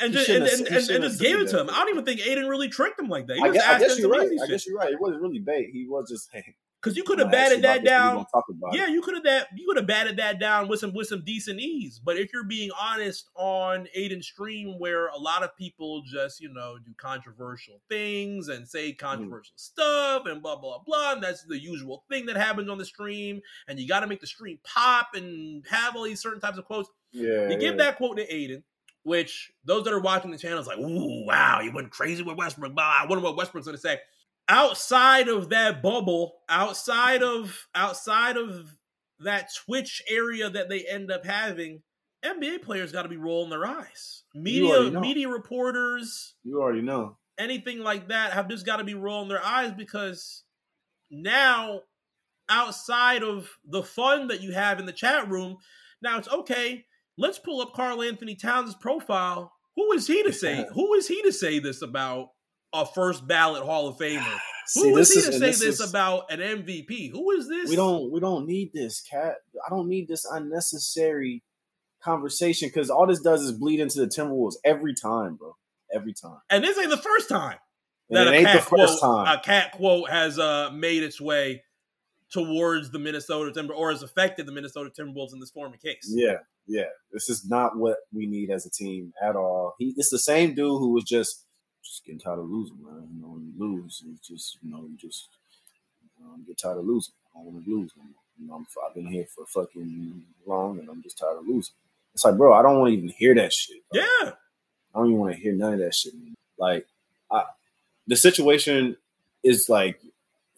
and just and, and, and, and just gave it to him. that. I don't even think Adin really tricked him like that. He I guess, I guess you're right. I guess you're right. It wasn't really bait. He was just hey. Because you could have gonna ask you batted that this, and we down. gonna talk about it. Yeah, you could have that. You could have batted that down with some with some decent ease. But if you're being honest on Adin stream, where a lot of people just you know do controversial things and say Mm-hmm. controversial stuff and blah blah blah, and that's the usual thing that happens on the stream. And you got to make the stream pop and have all these certain types of quotes. Yeah, You give yeah. that quote to Adin, which those that are watching the channel is like, ooh, wow, you went crazy with Westbrook. Blah, I wonder what Westbrook's gonna say. Outside of that bubble, outside of outside of that Twitch area that they end up having, NBA players got to be rolling their eyes. Media media reporters, You already know. anything like that have just got to be rolling their eyes because now outside of the fun that you have in the chat room, now it's okay. Let's pull up Karl-Anthony Towns' profile. Who is he to say? Who is he to say this about a first ballot Hall of Famer? See, Who is he is to say this this is- about an MVP? Who is this? we don't we don't need this cat. I don't need this unnecessary conversation because all this does is bleed into the Timberwolves every time, bro. Every time. And this ain't the first time And that it a ain't cat the first quote, time. a cat quote has uh, made its way towards the Minnesota Timber or has affected the Minnesota Timberwolves in this form of case. Yeah, yeah. This is not what we need as a team at all. He it's the same dude who was just just getting tired of losing, man. You know, when you lose, it's just you know, you just you know, get tired of losing. I don't want to lose no more. You know, I'm, I've been here for fucking long, and I'm just tired of losing. It's like, bro, I don't want to even hear that shit. bro. Yeah. I don't even want to hear none of that shit. man. Like, I, the situation is like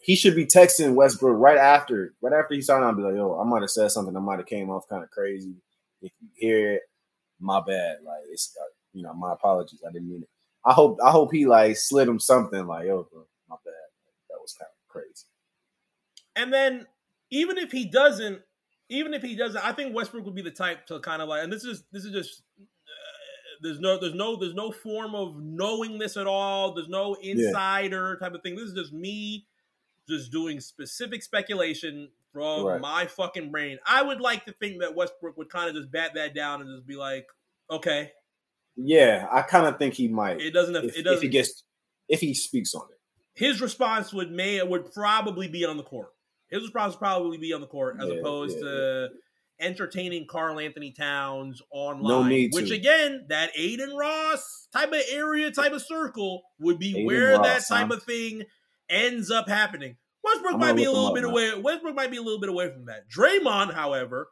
he should be texting Westbrook right after, right after he signed on, be like, "Yo, I might have said something that might have came off kind of crazy. If you hear it, my bad. Like, it's uh, you know, my apologies. I didn't mean it. I hope, I hope he like slid him something like, "Yo, bro, my bad. That was kind of crazy." And then even if he doesn't, even if he doesn't, I think Westbrook would be the type to kind of like, and this is this is just uh, there's no there's no there's no form of knowing this at all. There's no insider type of thing. This is just me just doing specific speculation from Right. my fucking brain. I would like to think that Westbrook would kind of just bat that down and just be like, okay, Yeah, I kind of think he might it doesn't if, it if he gets if he speaks on it. his response would may would probably be on the court. His response would probably be on the court as Yeah, opposed yeah, to entertaining Karl-Anthony Towns online. need which to. again, that Adin Ross type of area, type of circle would be Adin where that type huh? of thing ends up happening. Westbrook I'm might be a little bit now. away. Westbrook might be a little bit away from that. Draymond, however,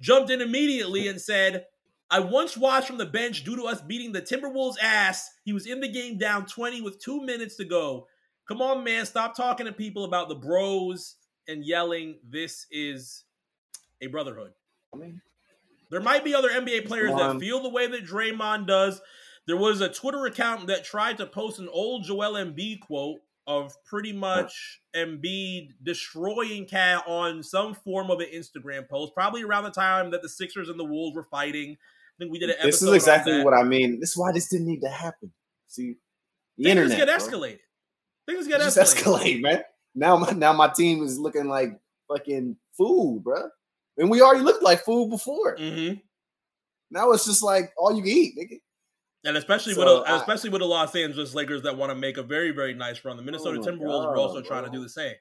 jumped in immediately and said, I once watched from the bench due to us beating the Timberwolves ass. He was in the game down 20 with two minutes to go. Come on, man. Stop talking to people about the bros and yelling. This is a brotherhood. There might be other NBA players that feel the way that Draymond does. There was a Twitter account that tried to post an old Joel Embiid quote of pretty much Embiid destroying Cat on some form of an Instagram post, probably around the time that the Sixers and the Wolves were fighting. I think we did an episode. this is exactly what I mean. This is why this didn't need to happen. See, the Things internet get bro. escalated. Things get just escalated. escalate, man. Now, my, now my team is looking like fucking food, bro. And we already looked like food before. hmm Now it's just like all you can eat, nigga. And especially So, with the, especially with the Los Angeles Lakers that want to make a very very nice run. The Minnesota my Timberwolves are God, also trying to do the same.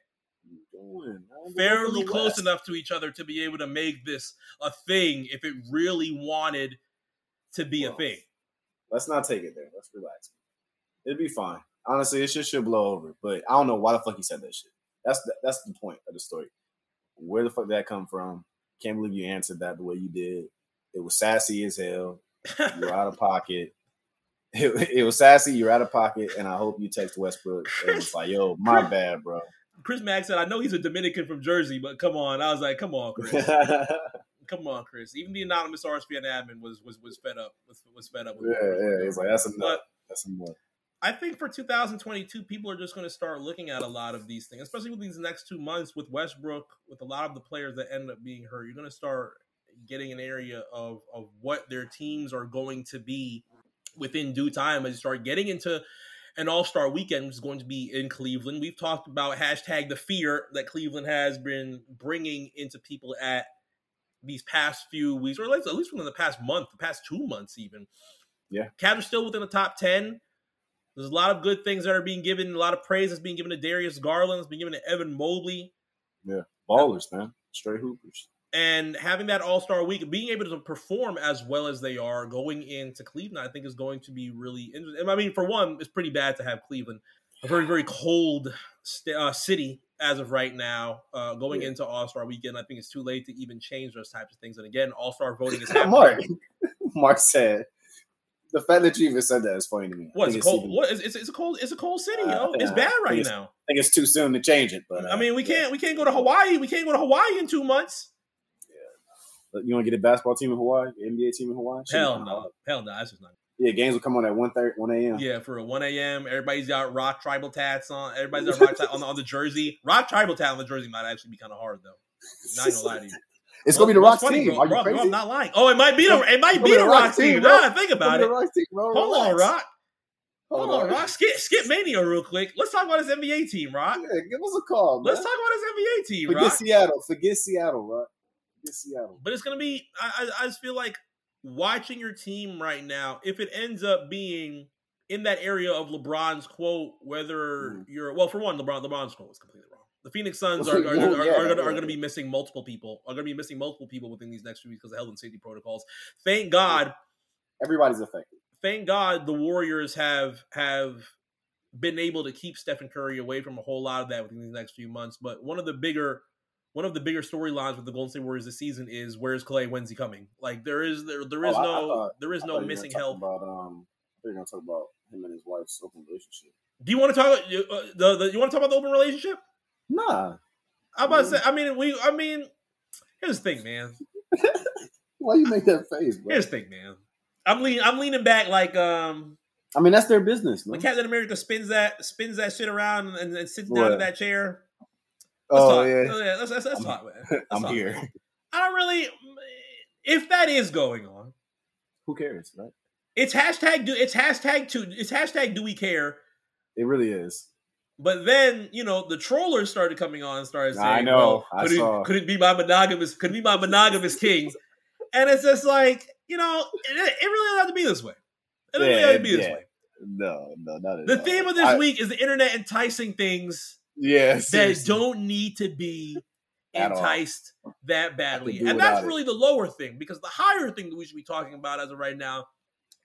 What you doing, man? fairly Go to the close enough to each other to be able to make this a thing if it really wanted to be a Well, thing. Let's not take it there. Let's relax. It'd be fine. Honestly, it should should blow over. But I don't know why the fuck he said that shit. That's the, that's the point of the story. Where the fuck did that come from? Can't believe you answered that the way you did. It was sassy as hell. You're out of pocket. It, it was sassy. You're out of pocket, and I hope you text Westbrook and was like, "Yo, my bad, bro." Chris Mack said, I know he's a Dominican from Jersey, but come on. I was like, come on, Chris. come on, Chris. Even the anonymous RSPN admin was was was fed up. Was, was fed up. yeah. Yeah. It's like that's enough. But That's enough. I think for 2022, people are just going to start looking at a lot of these things, especially with these next two months with Westbrook, with a lot of the players that end up being hurt. You're going to start getting an area of of what their teams are going to be within due time as you start getting into an All Star weekend, which is going to be in Cleveland. We've talked about hashtag the fear that Cleveland has been bringing into people at these past few weeks, or at least, at least within the past month, the past two months, even. Yeah. Cavs are still within the top 10. There's a lot of good things that are being given, a lot of praise that's being given to Darius Garland, it's been given to Evan Mobley. Yeah. Ballers, man. Straight hoopers. And having that All Star week, being able to perform as well as they are going into Cleveland, I think is going to be really interesting. I mean, for one, it's pretty bad to have Cleveland, a very, very cold st- uh, city as of right now, uh, going Yeah. into All Star weekend. I think it's too late to even change those types of things. And again, All Star voting is happening. Mark. Mark said the fact that you even said that is funny to me. What? It's cold. What? It's, it's, a cold. It's a cold city, Uh, yo. It's yeah, bad right it's- now. I think it's too soon to change it, but uh, I mean, we yeah. can't. We can't go to Hawaii. We can't go to Hawaii in two months. But You want to get a basketball team in Hawaii, NBA team in Hawaii? Hell no. Hell no. That's just not. Yeah, games will come on at 1 1 a.m. Yeah, for a 1 a.m. Everybody's got rock tribal tats on. Everybody's got rock tat on, on the jersey. Rock tribal tat on the jersey might actually be kind of hard though. Not gonna lie to you. It's gonna be the Rock funny, team. bro, Are you bro, crazy? bro, I'm not lying. Oh, it might be the it might be the Rock team. bro. Now I think about it. the Rock team, bro. Hold on. Rock. Hold on, Rock. Skip, skip Mania real quick. Let's talk about his NBA team, Rock. Yeah, give us a call, man. Let's talk about his NBA team, Forget Rock. Seattle. Forget Seattle, Rock. Forget Seattle. But it's gonna be. I, I, I just feel like watching your team right now. If it ends up being in that area of LeBron's quote, whether Mm. you're well, for one, LeBron LeBron's quote was completely wrong. The Phoenix Suns are, are, are, yeah, are, gonna, are going to be missing multiple people. Are going to be missing multiple people within these next few weeks because of health and safety protocols. Thank God Everybody's affected. thank God the Warriors have have been able to keep Stephen Curry away from a whole lot of that within these next few months. But one of the bigger one of the bigger storylines with the Golden State Warriors this season is where's Klay? When's he coming? Like there is there there is Oh, no thought- there is no thought you were missing health. About um, you're gonna talk about him and his wife's open relationship. Do you want to talk uh, the, the you want to talk about the open relationship? Nah, I'm about to say. I mean, we. I mean, here's the thing, man. why you make that face, bro? Here's the thing, man. I'm leaning. I'm leaning back like um I mean, that's their business, man. when Captain America spins that spins that shit around and, and sits down in that chair. Oh, oh yeah, let's, let's, let's I'm- talk. Let's I'm talk. here. I don't really. If that is going on, Who cares, right? it's hashtag do it's hashtag two it's hashtag do we care. It really is. But then you know the trollers started coming on and started saying, I know. well, I could, saw. it, could it be my monogamous? Could it be my monogamous king?" And it's just like you know, it, it really doesn't have to be this way. It doesn't really have to be this way. No, no, not at The all. theme of this I- week is the internet enticing things yeah, that don't need to be enticed that badly. And that's without it. really the lower thing because the higher thing that we should be talking about as of right now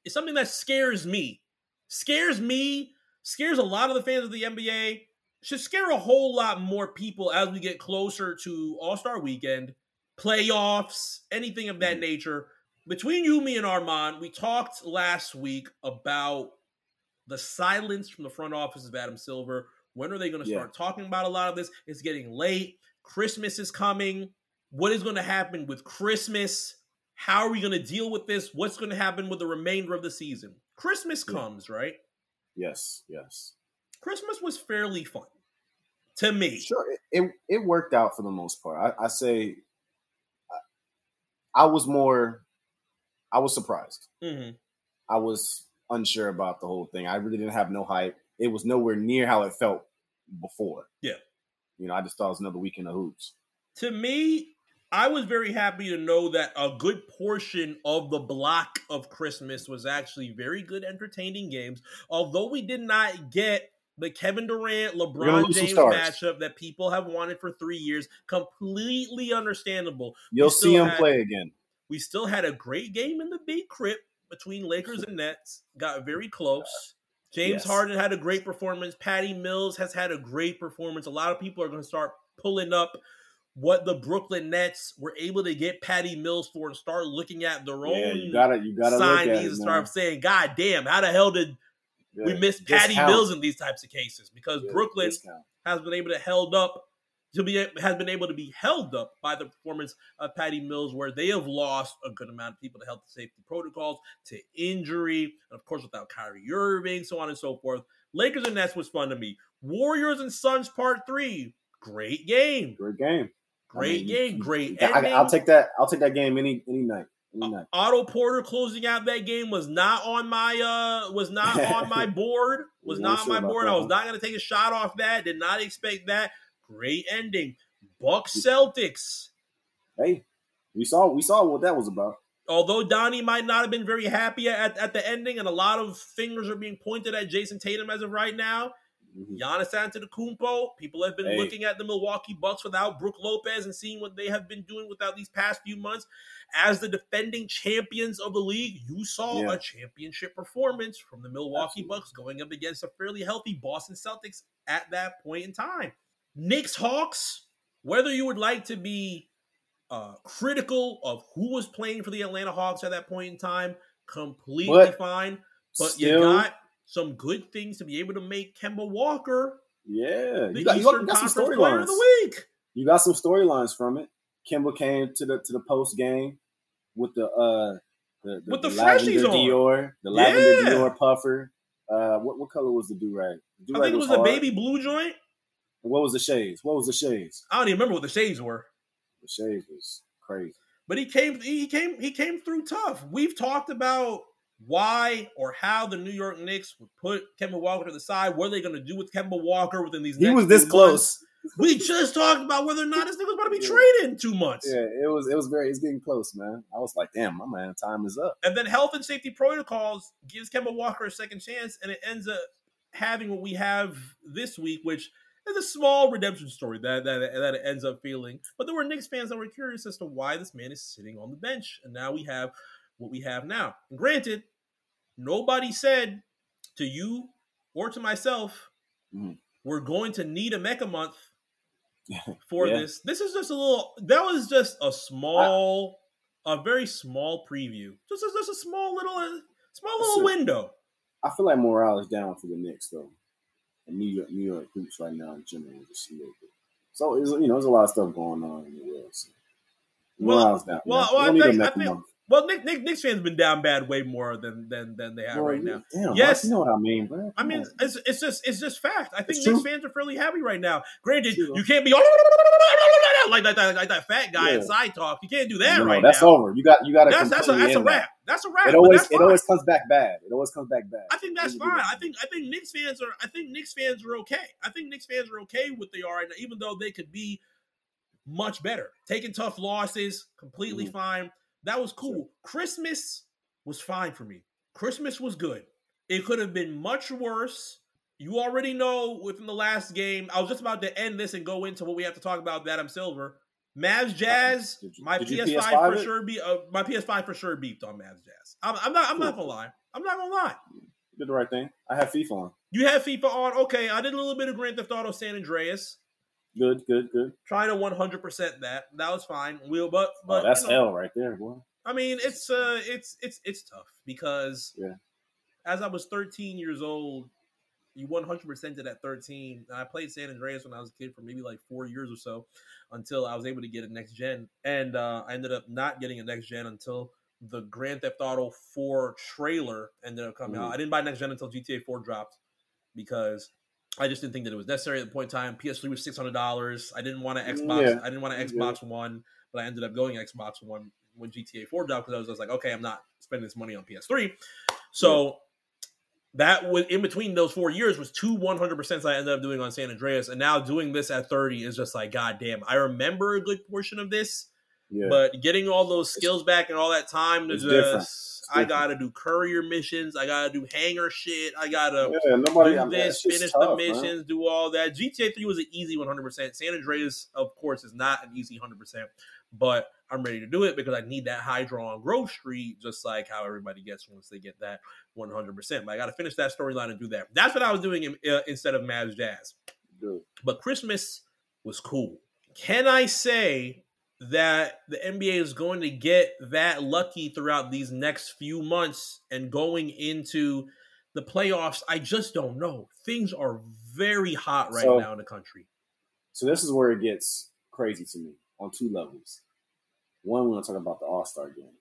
is something that scares me. Scares me, scares a lot of the fans of the NBA, should scare a whole lot more people as we get closer to All Star weekend, playoffs, anything of Mm-hmm. that nature. Between you, me, and Armand, we talked last week about the silence from the front office of Adam Silver. When are they going to Yeah. start talking about a lot of this? It's getting late. Christmas is coming. What is going to happen with Christmas? How are we going to deal with this? What's going to happen with the remainder of the season? Christmas Yeah. comes, right? Yes, yes. Christmas was fairly fun to me. Sure, it, it it worked out for the most part. I, I say, I, I was more, I was surprised. hmm I was unsure about the whole thing. I really didn't have no hype. It was nowhere near how it felt before. Yeah. you know, I just thought it was another weekend of hoops. To me, I was very happy to know that a good portion of the block of Christmas was actually very good, entertaining games. Although we did not get the Kevin Durant, LeBron James matchup that people have wanted for three years, completely understandable. You'll see him had- play again. We still had a great game in the big crib between Lakers and Nets. Got very close. James Yes. Harden had a great performance. Patty Mills has had a great performance. A lot of people are going to start pulling up what the Brooklyn Nets were able to get Patty Mills for and start looking at their Yeah, own you gotta, you gotta look at signees it, and start saying, God damn, how the hell did we miss Patty. Mills in these types of cases? Because Yeah, Brooklyn discount. has been able to held up to be has been able to be held up by the performance of Patty Mills, where they have lost a good amount of people to health and safety protocols, to injury, and of course without Kyrie Irving, so on and so forth. Lakers and Nets was fun to me. Warriors and Suns Part Three, great game, Great game. I great mean, game, great I, will take that. I'll take that game any any night. Any night. Otto Porter closing out that game was not on my uh was not on my board. Was not on my board. that, I was not gonna take a shot off that. Did not expect that. Great ending. Bucks Celtics. Hey, we saw we saw what that was about. Although Donnie might not have been very happy at, at the ending, and a lot of fingers are being pointed at Jayson Tatum as of right now. Mhm. Giannis Antetokounmpo. People have been Hey. looking at the Milwaukee Bucks without Brook Lopez and seeing what they have been doing without these past few months. As the defending champions of the league, you saw Yeah. a championship performance from the Milwaukee Absolutely. Bucks going up against a fairly healthy Boston Celtics at that point in time. Knicks Hawks, whether you would like to be uh, critical of who was playing for the Atlanta Hawks at that point in time, completely fine. But Still, you got some good things to be able to make Kemba Walker yeah, the you got, you got, you got some Conference Player of storylines. the. You got some storylines from it. Kemba came to the to the post game with the uh The, With the lavender freshies on. Dior, the lavender Dior puffer. Uh, what what color was the do rag? I think it was a baby blue joint. What was the shades? What was the shades? I don't even remember what the shades were. The shades was crazy. But he came he came he came through tough. We've talked about why or how the New York Knicks would put Kemba Walker to the side. What are they going to do with Kemba Walker within these? He was this close. We just talked about whether or not this nigga was about to be Yeah. traded in two months. Yeah, it was it was very it's getting close, man. I was like, damn, my man, time is up. And then health and safety protocols gives Kemba Walker a second chance, and it ends up having what we have this week, which is a small redemption story that that, that it ends up feeling. But there were Knicks fans that were curious as to why this man is sitting on the bench, and now we have what we have now. And granted, nobody said to you or to myself, Mhm. we're going to need a mecha month for Yeah. this. This is just a little. That was just a small, a very small preview. Just a, just a small little, uh, small little So- window. I feel like morale is down for the Knicks though. And New York New York hoops right now in general just a little bit. So it's, you know, there's a lot of stuff going on in the world. So Well- well, well, I don't need a think- I think-. Well, Nick, Nick, Knicks fans have been down bad way more than than than they have Bro, right now. Damn, Yes. you know what I mean, bro. I mean, it's, it's just it's just fact. I think It's Knicks true. fans are fairly happy right now. Granted, you can't be like that, like, like that fat guy Yeah. side talk. You can't do that No, right that's now. over. You got you got to. That's that's a that's a wrap. That's a wrap. It always it always comes back bad. It always comes back bad. I think that's What do you fine. I think I think Knicks fans are I think Knicks fans are okay. I think Knicks fans are okay with they are right now, even though they could be much better. Taking tough losses, completely Mhm. fine. That was cool. Christmas was fine for me. Christmas was good. It could have been much worse. You already know within the last game, I was just about to end this and go into what we have to talk about with Adam Silver. Mavs Jazz, you- my PS5, PS5 for it? sure be uh, my PS5 for sure beeped on Mavs Jazz. I'm, I'm not I'm not gonna lie. I'm not gonna lie. You did the right thing. I have FIFA on. You have FIFA on. Okay, I did a little bit of Grand Theft Auto San Andreas. Good, good, good. Trying to 100% that. That was fine. We'll, but Oh, but that's you know, hell right there, boy. I mean, it's uh, it's it's it's tough because Yeah. as I was 13 years old, you 100% did at 13, and I played San Andreas when I was a kid for maybe like four years or so, until I was able to get a next gen, and uh, I ended up not getting a next gen until the Grand Theft Auto 4 trailer ended up coming out. Mhm. I didn't buy next gen until GTA 4 dropped because I just didn't think that it was necessary at the point in time. PS3 was six hundred dollars. I didn't want an mm, Xbox. Yeah. I didn't want an Xbox One, but I ended up going Xbox One when GTA 4 dropped because I was just like, okay, I'm not spending this money on PS3. So that was in between those four years was two 100 percent I ended up doing on San Andreas, and now doing this at 30 is just like, god damn. I remember a good portion of this, Yeah. but getting all those skills back and all that time to just different. I gotta do courier missions. I gotta do hangar shit. I gotta yeah, nobody. do I mean, this, that shit's finish tough, the man. missions, do all that. GTA 3 was an easy 100%. San Andreas, of course, is not an easy 100%, but I'm ready to do it because I need that Hydra on Grove Street, just like how everybody gets once they get that 100%. But I got to finish that storyline and do that. That's what I was doing in, uh, instead of Mavs Jazz. Good. But Christmas was cool. Can I say that the NBA is going to get that lucky throughout these next few months and going into the playoffs? I just don't know. Things are very hot right So- now in the country. So this is where it gets crazy to me on two levels. One, we're going to talk about the All Star game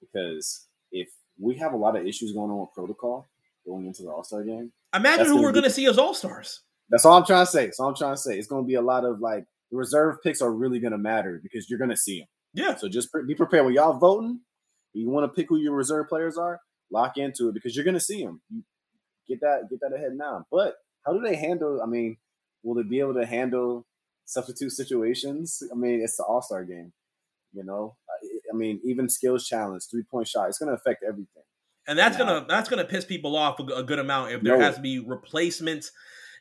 because if we have a lot of issues going on with protocol going into the All Star game, Imagine who we're going to see as All Stars. that's all I'm trying to say. That's all I'm trying to say. It's going to be a lot of like the reserve picks are really going to matter because you're going to see them. Yeah. So just pre- be prepared when y'all voting. You want to pick who your reserve players are. Lock into it because you're going to see them. You get that get that ahead now. But how do they handle? I mean, will they be able to handle substitute situations? I mean, it's the All Star game. You know, I, mean, even skills challenge, three point shot. It's going to affect everything. And that's Yeah. gonna that's gonna piss people off a, good amount if there No. has to be replacement.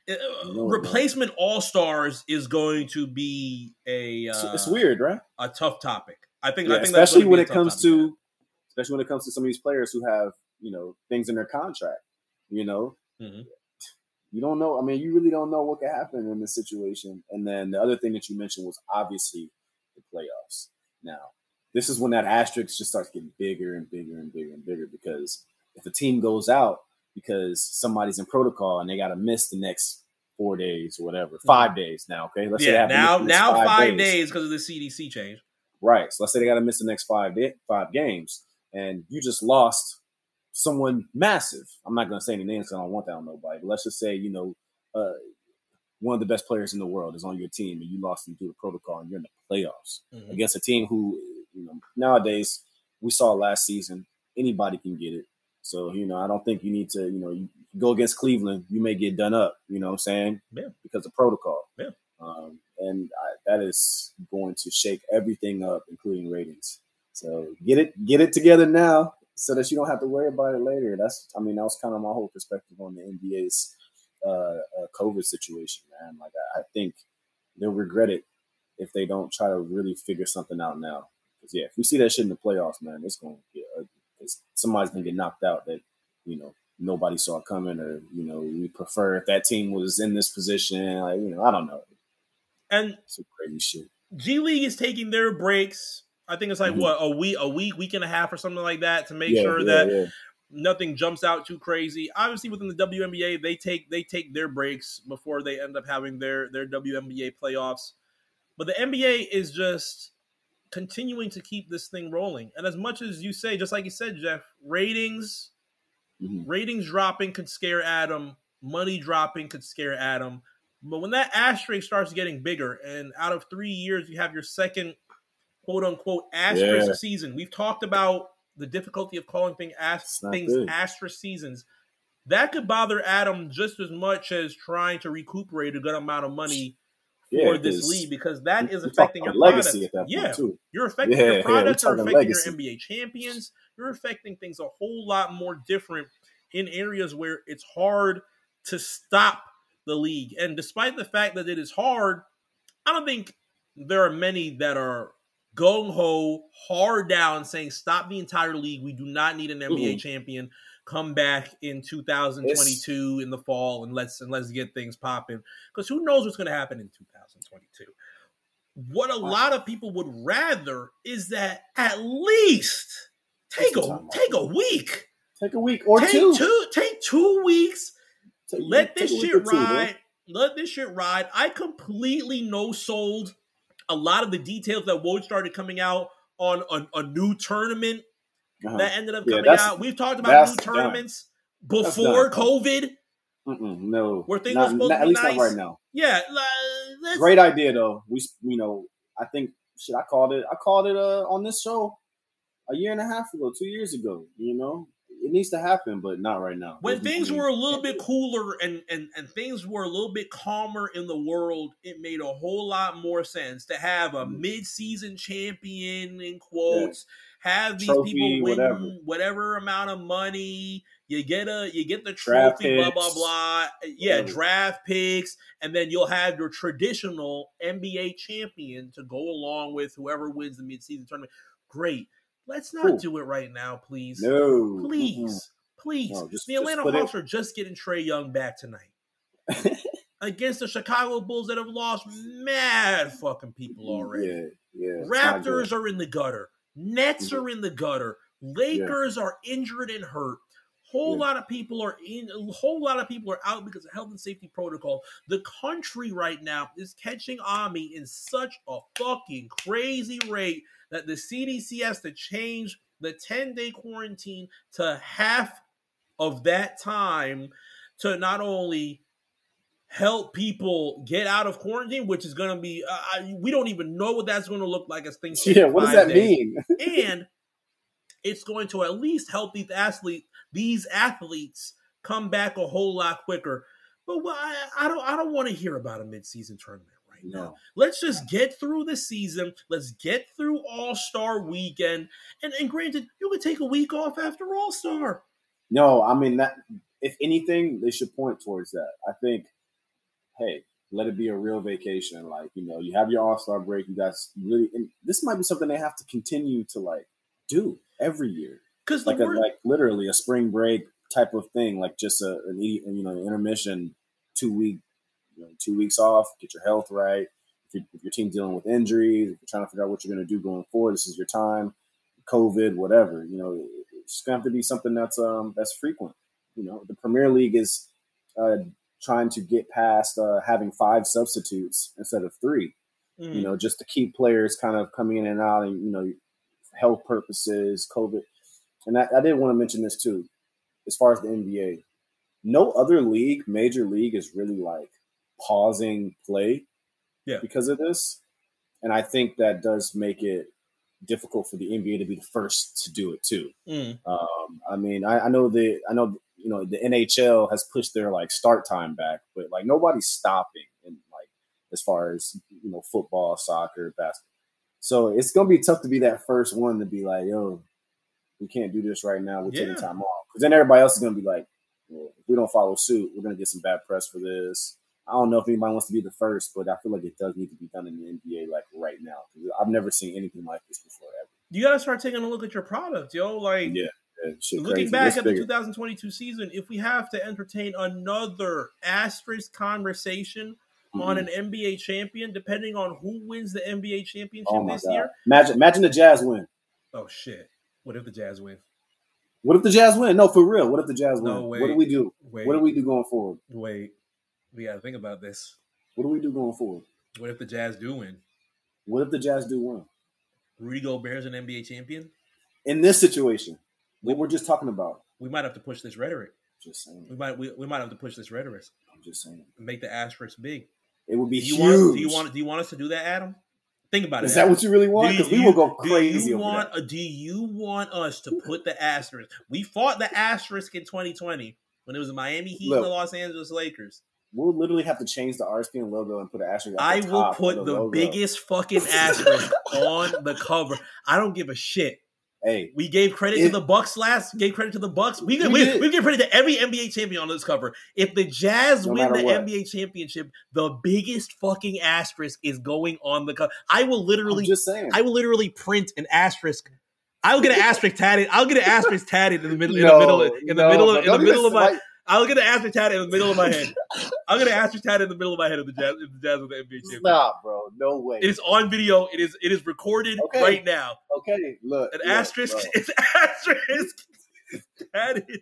Uh, No, replacement all stars is going to be a It's, uh, it's weird, right? a tough topic. I think, Yeah, I think especially when it comes to, especially when it comes to some of these players who have you know things in their contract. You know, Mhm. you don't know. I mean, you really don't know what could happen in this situation. And then the other thing that you mentioned was obviously the playoffs. Now, this is when that asterisk just starts getting bigger and bigger and bigger and bigger because if a team goes out because somebody's in protocol and they got to miss the next four days or whatever, 5 days now. Okay, let's say they Mm-hmm. yeah, have to miss now now five days because of the CDC change. Right. So let's say they got to miss the next five day, five games. and you just lost someone massive. I'm not going to say any names because I don't want that on nobody. But let's just say, you know, uh, one of the best players in the world is on your team and you lost him through the protocol and you're in the playoffs mm-hmm. against a team who, you know, nowadays we saw last season, anybody can get it. So, you know, I don't think you need to, you know, you go against Cleveland, you may get done up, you know what I'm saying? Yeah. Because of protocol. Yeah. Um, and I, that is going to shake everything up, including ratings. So get it, get it together now so that you don't have to worry about it later. That's, I mean, that was kind of my whole perspective on the NBA's uh, uh, COVID situation, man. Like I, I, think they'll regret it if they don't try to really figure something out now. Because yeah, if we see that shit in the playoffs, man, it's going to get ugly. Somebody's to get knocked out that you know nobody saw coming, or you know we prefer if that team was in this position. Like you know, I don't know. And some crazy shit. G League is taking their breaks. I think it's like mm-hmm. what a week, a week, week and a half, or something like that, to make yeah, sure yeah, that yeah nothing jumps out too crazy. Obviously, within the WNBA, they take they take their breaks before they end up having their their WNBA playoffs. But the NBA is just continuing to keep this thing rolling. And as much as you say, just like you said, Jeff, ratings mm-hmm. ratings dropping could scare Adam. Money dropping could scare Adam. But when that asterisk starts getting bigger, and out of three years, you have your second quote unquote asterisk yeah. season. We've talked about the difficulty of calling thing as- things good. asterisk seasons. That could bother Adam just as much as trying to recuperate a good amount of money for this league because that is affecting your legacy yeah, you're affecting yeah, your products, yeah, are affecting legacy. your NBA champions. You're affecting things a whole lot more different in areas where it's hard to stop the league. And despite the fact that it is hard, I don't think there are many that are gung ho, hard down, saying stop the entire league. We do not need an NBA mm-hmm. champion. Come back in 2022 it's... in the fall and let's and let's get things popping. Because who knows what's going to happen in 2022? What a wow. lot of people would rather is that at least take a take a week. Take a week or take two. two. Take two weeks. Take, let this shit ride. Two, let this shit ride. I completely no sold a lot of the details that Woj started coming out on a, a new tournament uh-huh. that ended up coming yeah, out. We've talked about new tournaments done. before COVID. Mm-mm, no, where things not, were supposed not, to be at least nice. not right now. Yeah, great idea though. We, you know, I think shit. I called it. I called it uh, on this show a year and a half ago, two years ago. You know, it needs to happen, but not right now. When things were a little bit cooler and, and and things were a little bit calmer in the world, it made a whole lot more sense to have a mm-hmm. mid-season champion in quotes. Yeah. Have these trophy, people win whatever. whatever. amount of money. You get a you get the trophy, blah blah blah. Yeah, whatever. draft picks, and then you'll have your traditional NBA champion to go along with whoever wins the mid-season tournament. Great Let's not do it right now, please. No, please, mm-hmm. please. No, just, the Atlanta Hawks it... are just getting Trae Young back tonight against the Chicago Bulls that have lost mad fucking people already. Yeah, yeah. Raptors are in the gutter. Nets mm-hmm. are in the gutter. Lakers yeah. are injured and hurt. Whole yeah. lot of people are in. A whole lot of people are out because of health and safety protocol. The country right now is catching Ami in such a fucking crazy rate that the CDC has to change the 10 day quarantine to half of that time to not only help people get out of quarantine, which is going to be, uh, we don't even know what that's going to look like as things. Yeah, what does that days. mean? and it's going to at least help these athletes, these athletes come back a whole lot quicker. But I, I don't, I don't want to hear about a midseason tournament right now. Let's just get through the season. Let's get through All Star Weekend. And and granted, you could take a week off after All Star. No, I mean that. If anything, they should point towards that. I think, hey, let it be a real vacation. Like you know, you have your All Star break. You guys really, and this might be something they have to continue to like do every year. Because like a, like literally a spring break type of thing, like just a an, you know intermission two week you know, two weeks off, get your health right. If, you, if your team's dealing with injuries, if you're trying to figure out what you're going to do going forward, this is your time. COVID, whatever, you know, it's going to have to be something that's um that's frequent. You know, the Premier League is uh, trying to get past uh, having five substitutes instead of three. Mm. You know, just to keep players kind of coming in and out, and you know, health purposes, COVID. and I, I did want to mention this too, as far as the NBA, no other league, major league, is really like pausing play, yeah, because of this, and I think that does make it difficult for the NBA to be the first to do it too. Mm. Um, I mean, I, I know the I know you know the NHL has pushed their like start time back, but like nobody's stopping and like as far as you know football, soccer, basketball. So it's gonna be tough to be that first one to be like, yo, we can't do this right now. We're Yeah. taking time off because then everybody else is gonna be like, well, if we don't follow suit, we're gonna get some bad press for this. I don't know if anybody wants to be the first, but I feel like it does need to be done in the NBA like right now. I've never seen anything like this before ever. You got to start taking a look at your product, yo. Like, Yeah, looking crazy. back It's at the 2022 season, if we have to entertain another asterisk conversation on Mhm. an NBA champion, depending on who wins the NBA championship Oh this god! year. Imagine, imagine the Jazz win. Oh shit! What if the Jazz win? What if the Jazz win? No, for real. What if the Jazz win? No what do we do? Wait, What do we do going forward? wait. We got to think about this. What do we do going forward? What if the Jazz do win? What if the Jazz do win? Rudy Gobert's an NBA champion. In this situation, what we're just talking about. We might have to push this rhetoric. Just saying. We might we, we might have to push this rhetoric. I'm just saying. Make the asterisk big. It would be Do you huge. want? Do you want? Do you want us to do that, Adam? Think about Is it. that Adam. what you really want? Because we will go crazy. Do you want? that. do you want us to put the asterisk? We fought the asterisk in 2020 when it was the Miami Heat and the Los Angeles Lakers. We'll literally have to change the RSPN logo and put an asterisk. I the will put of the, biggest fucking asterisk on the cover. I don't give a shit. Hey, We gave credit to the Bucks last. Gave credit to the Bucks. We We we, we give credit to every NBA champion on this cover. If the Jazz No win the what. NBA championship, the biggest fucking asterisk is going on the cover. I will I'm literally, just saying. I will literally print an asterisk. I'll get an asterisk tatted. I'll get an asterisk tatted in the middle, in No, the middle, in the no, middle, of, in the middle of my. like, I'll get an asterisk tatted in the middle of my head. An asterisk tatted in the middle of my head if the Jazz, if the Jazz with the NBA championship. Stop, bro. No way. It is on video. It is it is recorded Okay. right now. okay, look. An look, asterisk bro. is asterisk tatted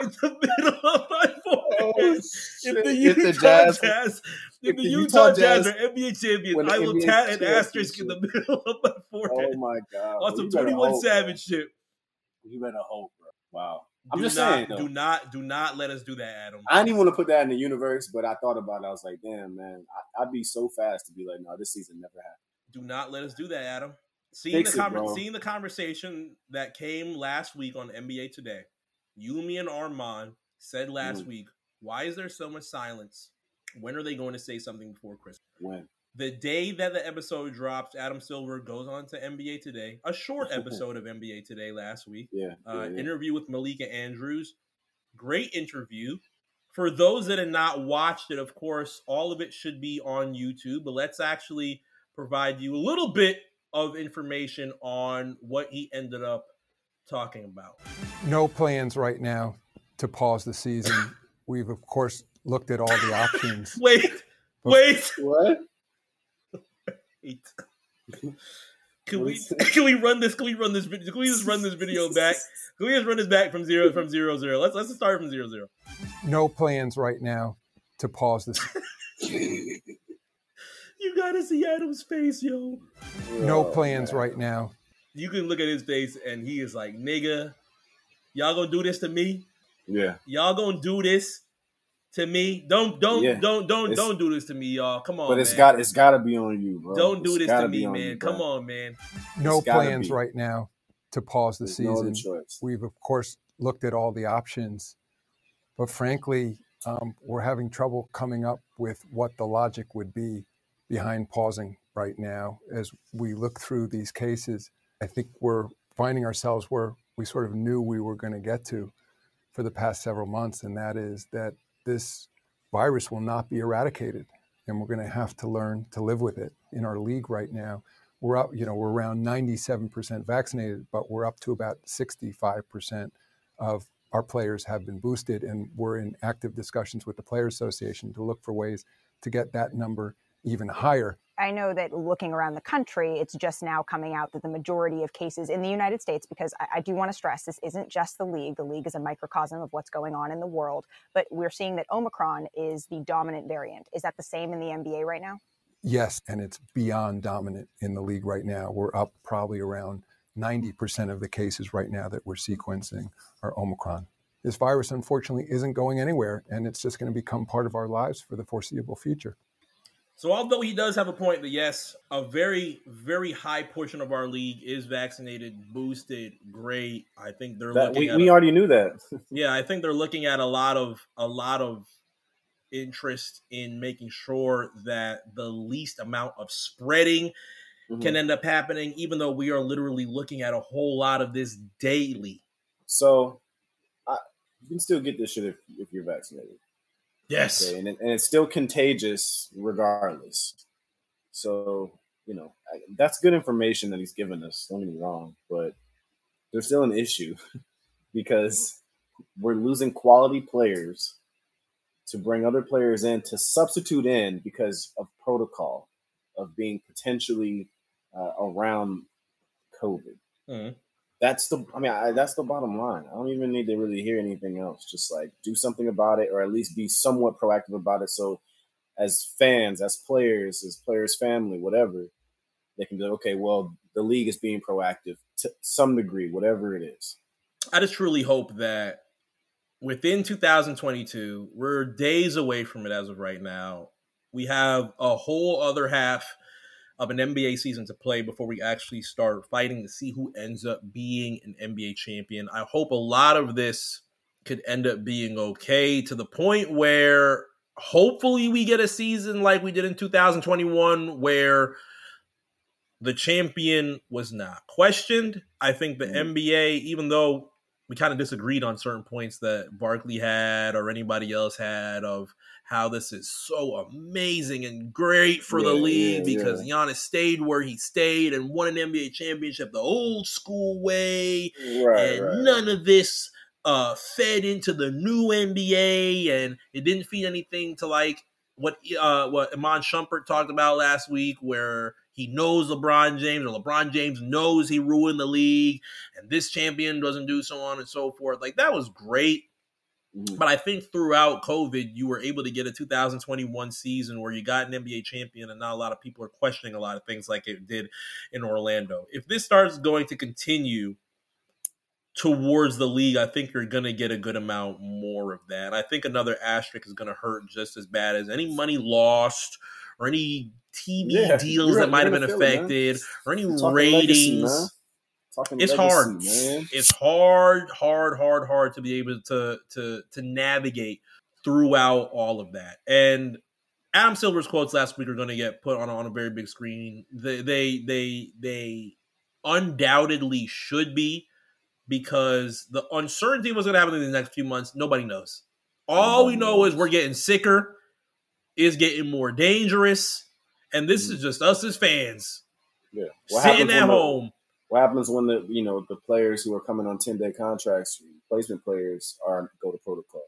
in the middle of my forehead. Oh, if the Utah Jazz, if, if the the Utah, Utah Jazz, Jazz are NBA champions, I will NBA tat an asterisk in the middle of my oh forehead Oh my god. on Well, some you Twenty One bro. Savage shit. You better hope, bro. Wow. I'm just not, saying, though. do not, do not let us do that, Adam. I didn't even want to put that in the universe, but I thought about it. I was like, damn, man, I, I'd be so fast to be like, no, this season never happened. Do not let us do that, Adam. Seeing Fix the, it, seeing the conversation that came last week on NBA Today, you, me, and Armand said last Mm. week, why is there so much silence? When are they going to say something before Christmas? When? The day that the episode drops, Adam Silver goes on to NBA Today, a short episode of NBA Today last week. Yeah. Uh, yeah, yeah. Interview with Malika Andrews. Great interview. For those that have not watched it, of course, all of it should be on YouTube, but let's actually provide you a little bit of information on what he ended up talking about. no plans right now to pause the season. We've of course looked at all the options. Wait, wait, What? Wait. Can we can we run this? Can we run this? vid- Can we just run this video back? Can we just run this back from zero from zero zero? Let's let's start from zero zero. No plans right now to pause this. You gotta see Adam's face, yo. no plans man. right now. You can look at his face, and he is like, "Nigga, y'all gonna do this to me? Yeah. Y'all gonna do this to me? Don't don't Yeah. don't don't It's- don't do this to me, y'all. Come on, But it's man. got it's got to be on you, bro. don't do It's this gotta me, man. you. Come on, man. No It's plans be. right now to pause the There's season. choice. We've of course looked at all the options, but frankly, um, we're having trouble coming up with what the logic would be behind pausing right now. As we look through these cases, I think we're finding ourselves where we sort of knew we were going to get to for the past several months, and that is that this virus will not be eradicated, and we're going to have to learn to live with it. In our league right now, we're up, you know, we're around 97% vaccinated, but we're up to about 65% of our players have been boosted, and we're in active discussions with the Players Association to look for ways to get that number even higher. I know that looking around the country, it's just now coming out that the majority of cases in the United States, because I, I do want to stress this isn't just the league. The league is a microcosm of what's going on in the world, but we're seeing that Omicron is the dominant variant. Is that the same in the NBA right now? Yes, and it's beyond dominant in the league right now. We're up probably around 90% of the cases right now that we're sequencing are Omicron. This virus, unfortunately, isn't going anywhere, and it's just going to become part of our lives for the foreseeable future. So, although he does have a point that yes, a very, very high portion of our league is vaccinated, boosted, great. I think they're That, looking. we at we a- already knew that. yeah, I think they're looking at a lot of a lot of interest in making sure that the least amount of spreading Mhm. can end up happening, even though we are literally looking at a whole lot of this daily. So, I, you can still get this shit if, if you're vaccinated. Yes. Okay, and, it, and it's still contagious regardless. So, you know, I, that's good information that he's given us. Don't get me wrong, but there's still an issue because we're losing quality players to bring other players in to substitute in because of protocol of being potentially uh, around COVID. Mhm. That's the. I mean, I, that's the bottom line. I don't even need to really hear anything else. Just like do something about it, or at least be somewhat proactive about it. So, as fans, as players, as players' family, whatever, they can be like, okay, well, the league is being proactive to some degree, whatever it is. I just truly hope that within 2022, we're days away from it as of right now. We have a whole other half of an NBA season to play before we actually start fighting to see who ends up being an NBA champion. I hope a lot of this could end up being okay to the point where hopefully we get a season like we did in 2021 where the champion was not questioned. I think the Mhm. NBA, even though we kind of disagreed on certain points that Barkley had or anybody else had of how this is so amazing and great for the league yeah, because Giannis stayed where he stayed and won an NBA championship the old school way and none of this uh fed into the new NBA and it didn't feed anything to like what uh what Iman Shumpert talked about last week where he knows LeBron James or LeBron James knows he ruined the league and this champion doesn't do so on and so forth. Like that was great. Mhm. But I think throughout COVID, you were able to get a 2021 season where you got an NBA champion, and not a lot of people are questioning a lot of things like it did in Orlando. If this starts going to continue towards the league, I think you're going to get a good amount more of that. I think another asterisk is going to hurt just as bad as any money lost or any TV Yeah, deals that might have been gonna man. affected or any ratings. legacy, It's legacy, hard. man. It's hard, hard, hard, hard to be able to to to navigate throughout all of that. And Adam Silver's quotes last week are going to get put on on a very big screen. They they they they undoubtedly should be because the uncertainty what's going to happen in the next few months, nobody knows. All we know is we're getting sicker, is getting more dangerous, and this is mm-hmm. just us as fans Yeah. sitting at when the- home. what happens when the you know the players who are coming on ten day contracts, replacement players, are go to protocol?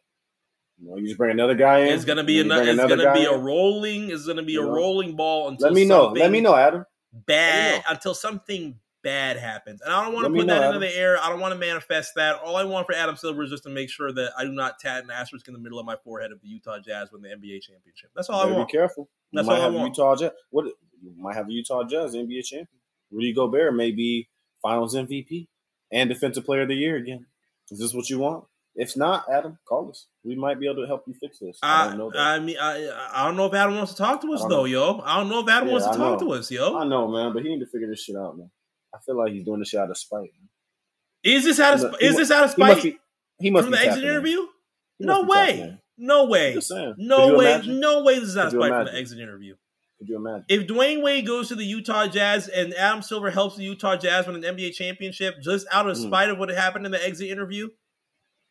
You know, you just bring another guy in. It's gonna be you an, bring it's another gonna be a rolling. It's gonna be You a know? rolling ball until Let me know. Let me know, Adam. Bad me until something bad happens, and I don't want to put know, that into the air. I don't want to manifest that. All I want for Adam Silver is just to make sure that I do not tat an asterisk in the middle of my forehead of the Utah Jazz win the NBA championship. That's all I want. be careful. You That's all I want. Utah Jazz. What you might have the Utah Jazz NBA champion. Rudy Gobert may be Finals MVP and Defensive Player of the Year again. Is this what you want? If not, Adam, call us. We might be able to help you fix this. I I, don't know that. I mean, I, I don't know if Adam wants to talk to us though, know. yo. I don't know if Adam Yeah, wants to I talk know. to us, yo. I know, man, but he need to figure this shit out, man. I feel like he's doing this shit out of spite. Is this out of sp- is this out of spite? He must. He must from the exit in. interview? No must be tapping way. No way. Just saying. Could No way. imagine? No way. This is out of spite from the exit interview. Could you imagine? if Dwyane Wade goes to the Utah Jazz and Adam Silver helps the Utah Jazz win an NBA championship just out of Mm. spite of what happened in the exit interview,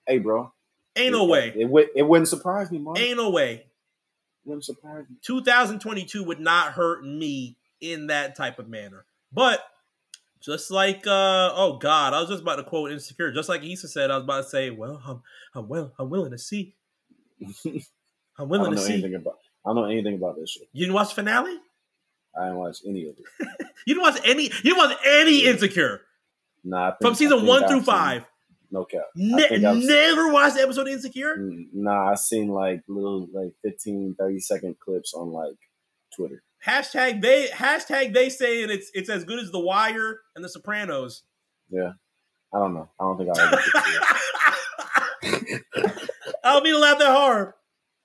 Hey, bro. ain't no way. It, would. It wouldn't surprise me. It Ain't no way. wouldn't surprise me. 2022 would not hurt me in that type of manner. But just like uh oh god, I was just about to quote Insecure. Just like Issa said, I was about to say, well, I'm I'm well, I'm willing to see. I'm willing to see. anything about. I don't know anything about this shit. You didn't watch the finale? I didn't watch any of it. You didn't watch any you didn't watch any Insecure Nah, think, from season one I've through seen- five. No cap. Ne- never watched the episode of Insecure? Mm, Nah, I seen like little like 15, 30 second clips on like Twitter. Hashtag they hashtag they saying it's it's as good as The Wire and The Sopranos. Yeah, I don't know. I don't think I'll ever get. I don't mean to laugh that hard.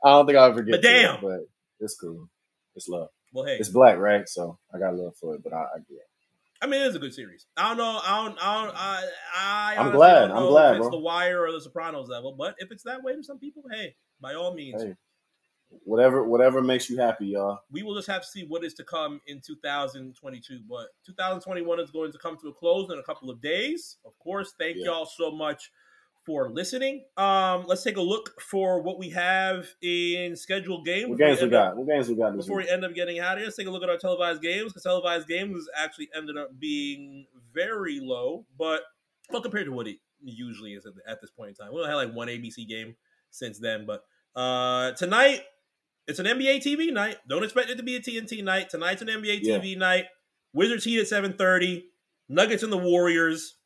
I don't think I'll ever get But to it, damn. but it's cool. It's love. Well, hey, It's black, right? So I got love for it, but I, I get it. I mean, it is a good series. I don't know. I don't. I don't. I. I I'm glad. I'm glad, if it's bro. The Wire or The Sopranos level, but if it's that way to some people, hey, by all means, Hey, whatever, whatever makes you happy, y'all. we will just have to see what is to come in 2022. But 2021 is going to come to a close in a couple of days. Of course, thank Yeah. y'all so much for listening. Um, let's take a look for what we have in scheduled games. What games we up- got? What games we got this before week? we end up getting out of here, let's take a look at our televised games because televised games actually ended up being very low, but well compared to what it usually is at, at this point in time. We only had like one ABC game since then, but uh tonight it's an NBA TV night. Don't expect it to be a TNT night. Tonight's an NBA Yeah. TV night. Wizards Heat at seven thirty. Nuggets and the Warriors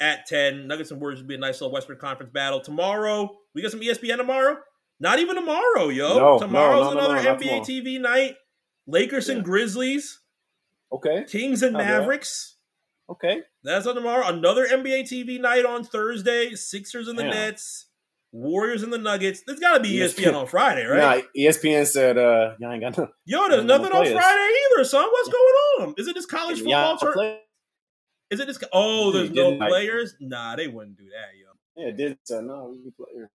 at ten. Nuggets and Warriors would be a nice little Western Conference battle tomorrow. We got some ESPN tomorrow. Not even tomorrow, yo. No, Tomorrow's no, no, another no, not NBA tomorrow. TV night. Lakers and Grizzlies, Okay, Kings and Not bad. Mavericks. okay. That's on tomorrow. Another NBA TV night on Thursday. Sixers and the Damn. Nets. Warriors and the Nuggets. There's got to be ESPN. ESPN on Friday, right? Nah, ESPN said uh, y'all ain't got no. Yo, there's no nothing on. Friday either, son. What's going on? Is it this college football tournament? Is it this? Oh, there's no players. Nah, they wouldn't do that, yo. Yeah, did say no. We need players.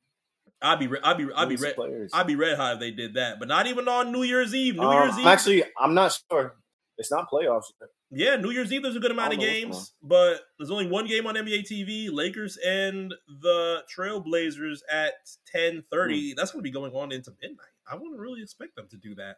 I'd be, re- I'd be, I'd be red. players. I'd be red hot if they did that, but not even on New Year's Eve. New Um, Year's Eve, Actually, I'm not sure. It's not playoffs. yet. Yeah, New Year's Eve. There's a good amount of don't know what's games, but there's only one game on NBA TV: Lakers and the Trailblazers at 10:30. Hmm. That's going to be going on into midnight. I wouldn't really expect them to do that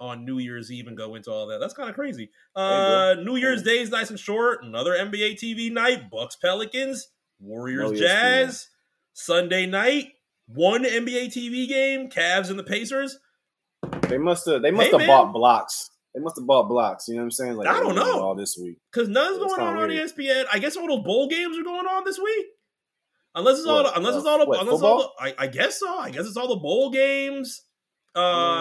on New Year's Eve and go into all that. That's kind of crazy. Uh, New Year's Day is nice and short. Another NBA TV night: Bucks Pelicans, Warriors ESPN. Jazz. Sunday night, one NBA TV game: Cavs and the Pacers. They must have. They must Hey, have man. bought blocks. They must have bought blocks. You know what I'm saying? Like I don't know. all this week. Because That's going on on weird. ESPN. I guess all those bowl games are going on this week. Unless it's all, the, unless uh, it's all, the, what, unless all the, I, I guess so. I guess it's all the bowl games. Uh,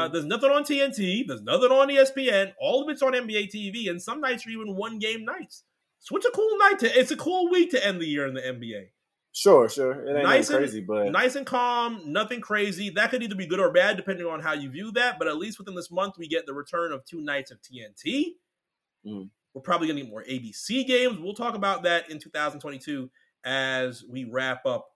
Mm. there's nothing on TNT. There's nothing on ESPN. All of it's on NBA TV, and some nights are even one game nights. So it's a cool night to. It's a cool week to end the year in the NBA. Sure, sure. It ain't Nice and- crazy, but Nice and calm, nothing crazy. That could either be good or bad depending on how you view that. But at least within this month, we get the return of two nights of TNT. Mm. We're probably going to get more ABC games. We'll talk about that in 2022 as we wrap up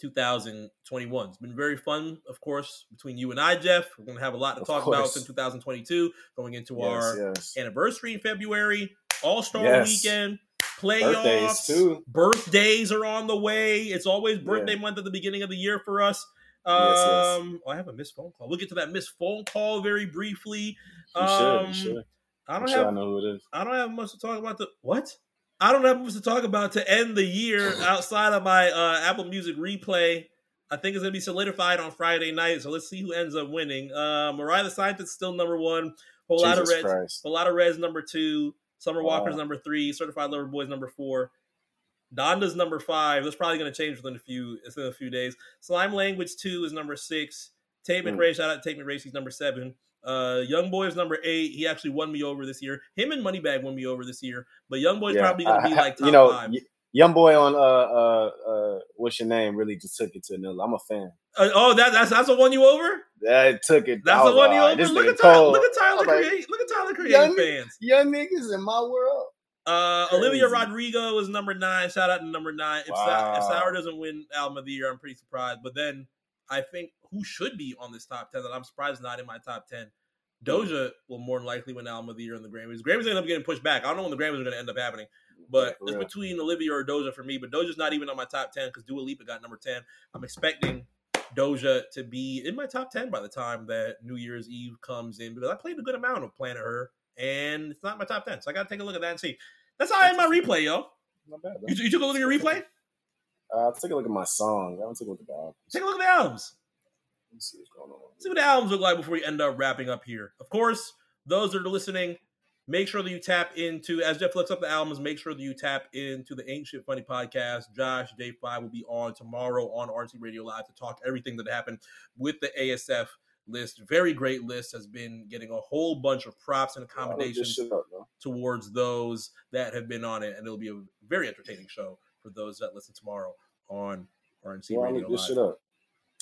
2021. It's been very fun, of course, between you and I, Jeff. We're going to have a lot to Of talk about course. in 2022, going into yes, our yes. anniversary in February, All Star Yes. Weekend, Birthdays, too. Birthdays are on the way. It's always Yeah. birthday month at the beginning of the year for us. Um, Yes, yes. oh, I have a missed phone call. We'll get to that missed phone call very briefly. You um, should. You should. I I'm don't sure I know who it is. I don't have much to talk about. The what? I don't have much to talk about to end the year outside of my uh, Apple Music replay. I think it's gonna be solidified on Friday night. So let's see who ends up winning. Uh, Mariah the Scientist still number one. Whole lot of Reds. Christ. Whole lot of Reds number two. Summer Wow. Walker's number three. Certified Lover Boys number four. Donda's number five. That's probably going to change within a few within a few days. Slime Language two is number six. Tate. McRae, shout out to Tate McRae, he's number seven. Uh, Young Boy is number eight. He actually won me over this year. Him and Moneybagg won me over this year. But Young Boy's Yeah. probably going to be I- I- like top you know, five. y- young boy on uh uh uh what's your name really just took it to another. I'm a fan. Uh, oh, that, that's that's the one you over. That took it. That's the one you over. Look at Tyler. Look at Tyler like, Create. Look at Tyler Create Young- fans. Young niggas in my world. Uh, Crazy. Olivia Rodrigo is number nine. Shout out to number nine. If, Sa- if Wow. Sour doesn't win album of the year, I'm pretty surprised. But then I think who should be on this top ten that I'm surprised is not in my top ten. Doja will more than likely win album of the year in the Grammys. Grammys end up getting pushed back. I don't know when the Grammys are going to end up happening, but Yeah, it's real. between Olivia or Doja for me. But Doja's not even on my top ten because Dua Lipa got number ten. I'm expecting Doja to be in my top ten by the time that New Year's Eve comes in because I played a good amount of Planet Her, and it's not my top ten. So I got to take a look at that and see. That's how I end my replay, yo. Not bad. You, you took a look at your replay? Uh, let's take a look at my songs. I haven't taken a look at the albums. Take a look at the albums. Let me see what's going on. See what the albums look like before we end up wrapping up here. Of course, those that are listening, make sure that you tap into, as Jeff looks up the albums, make sure that you tap into the Ancient Funny podcast. Josh, J5 will be on tomorrow on RC Radio Live to talk everything that happened with the ASF list. Very great list. Has been getting a whole bunch of props and accommodations shut up, towards those that have been on it, and it'll be a very entertaining show for those that listen tomorrow on RNC Radio don't you just shut Live.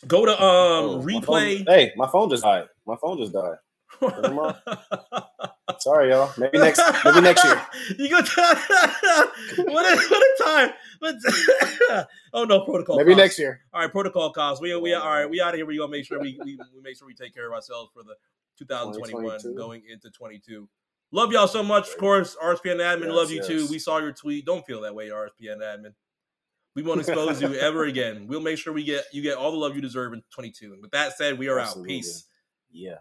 Go to um Oh, my replay. phone- hey, my phone just died. My phone just died. Sorry, y'all. Maybe next. Maybe next year. you go. what a what a time. But oh no, protocol. Maybe next year. All right, protocol costs. We we all right. We out of here. We gonna make sure we, we we make sure we take care of ourselves for the 2021 going into 22. Love y'all so much. Of course, RSPN admin. Yes, love you too. We saw your tweet. Don't feel that way, RSPN admin. We won't expose you ever again. We'll make sure we get you get all the love you deserve in 22. And with that said, we are Absolutely. out. Peace. Yeah.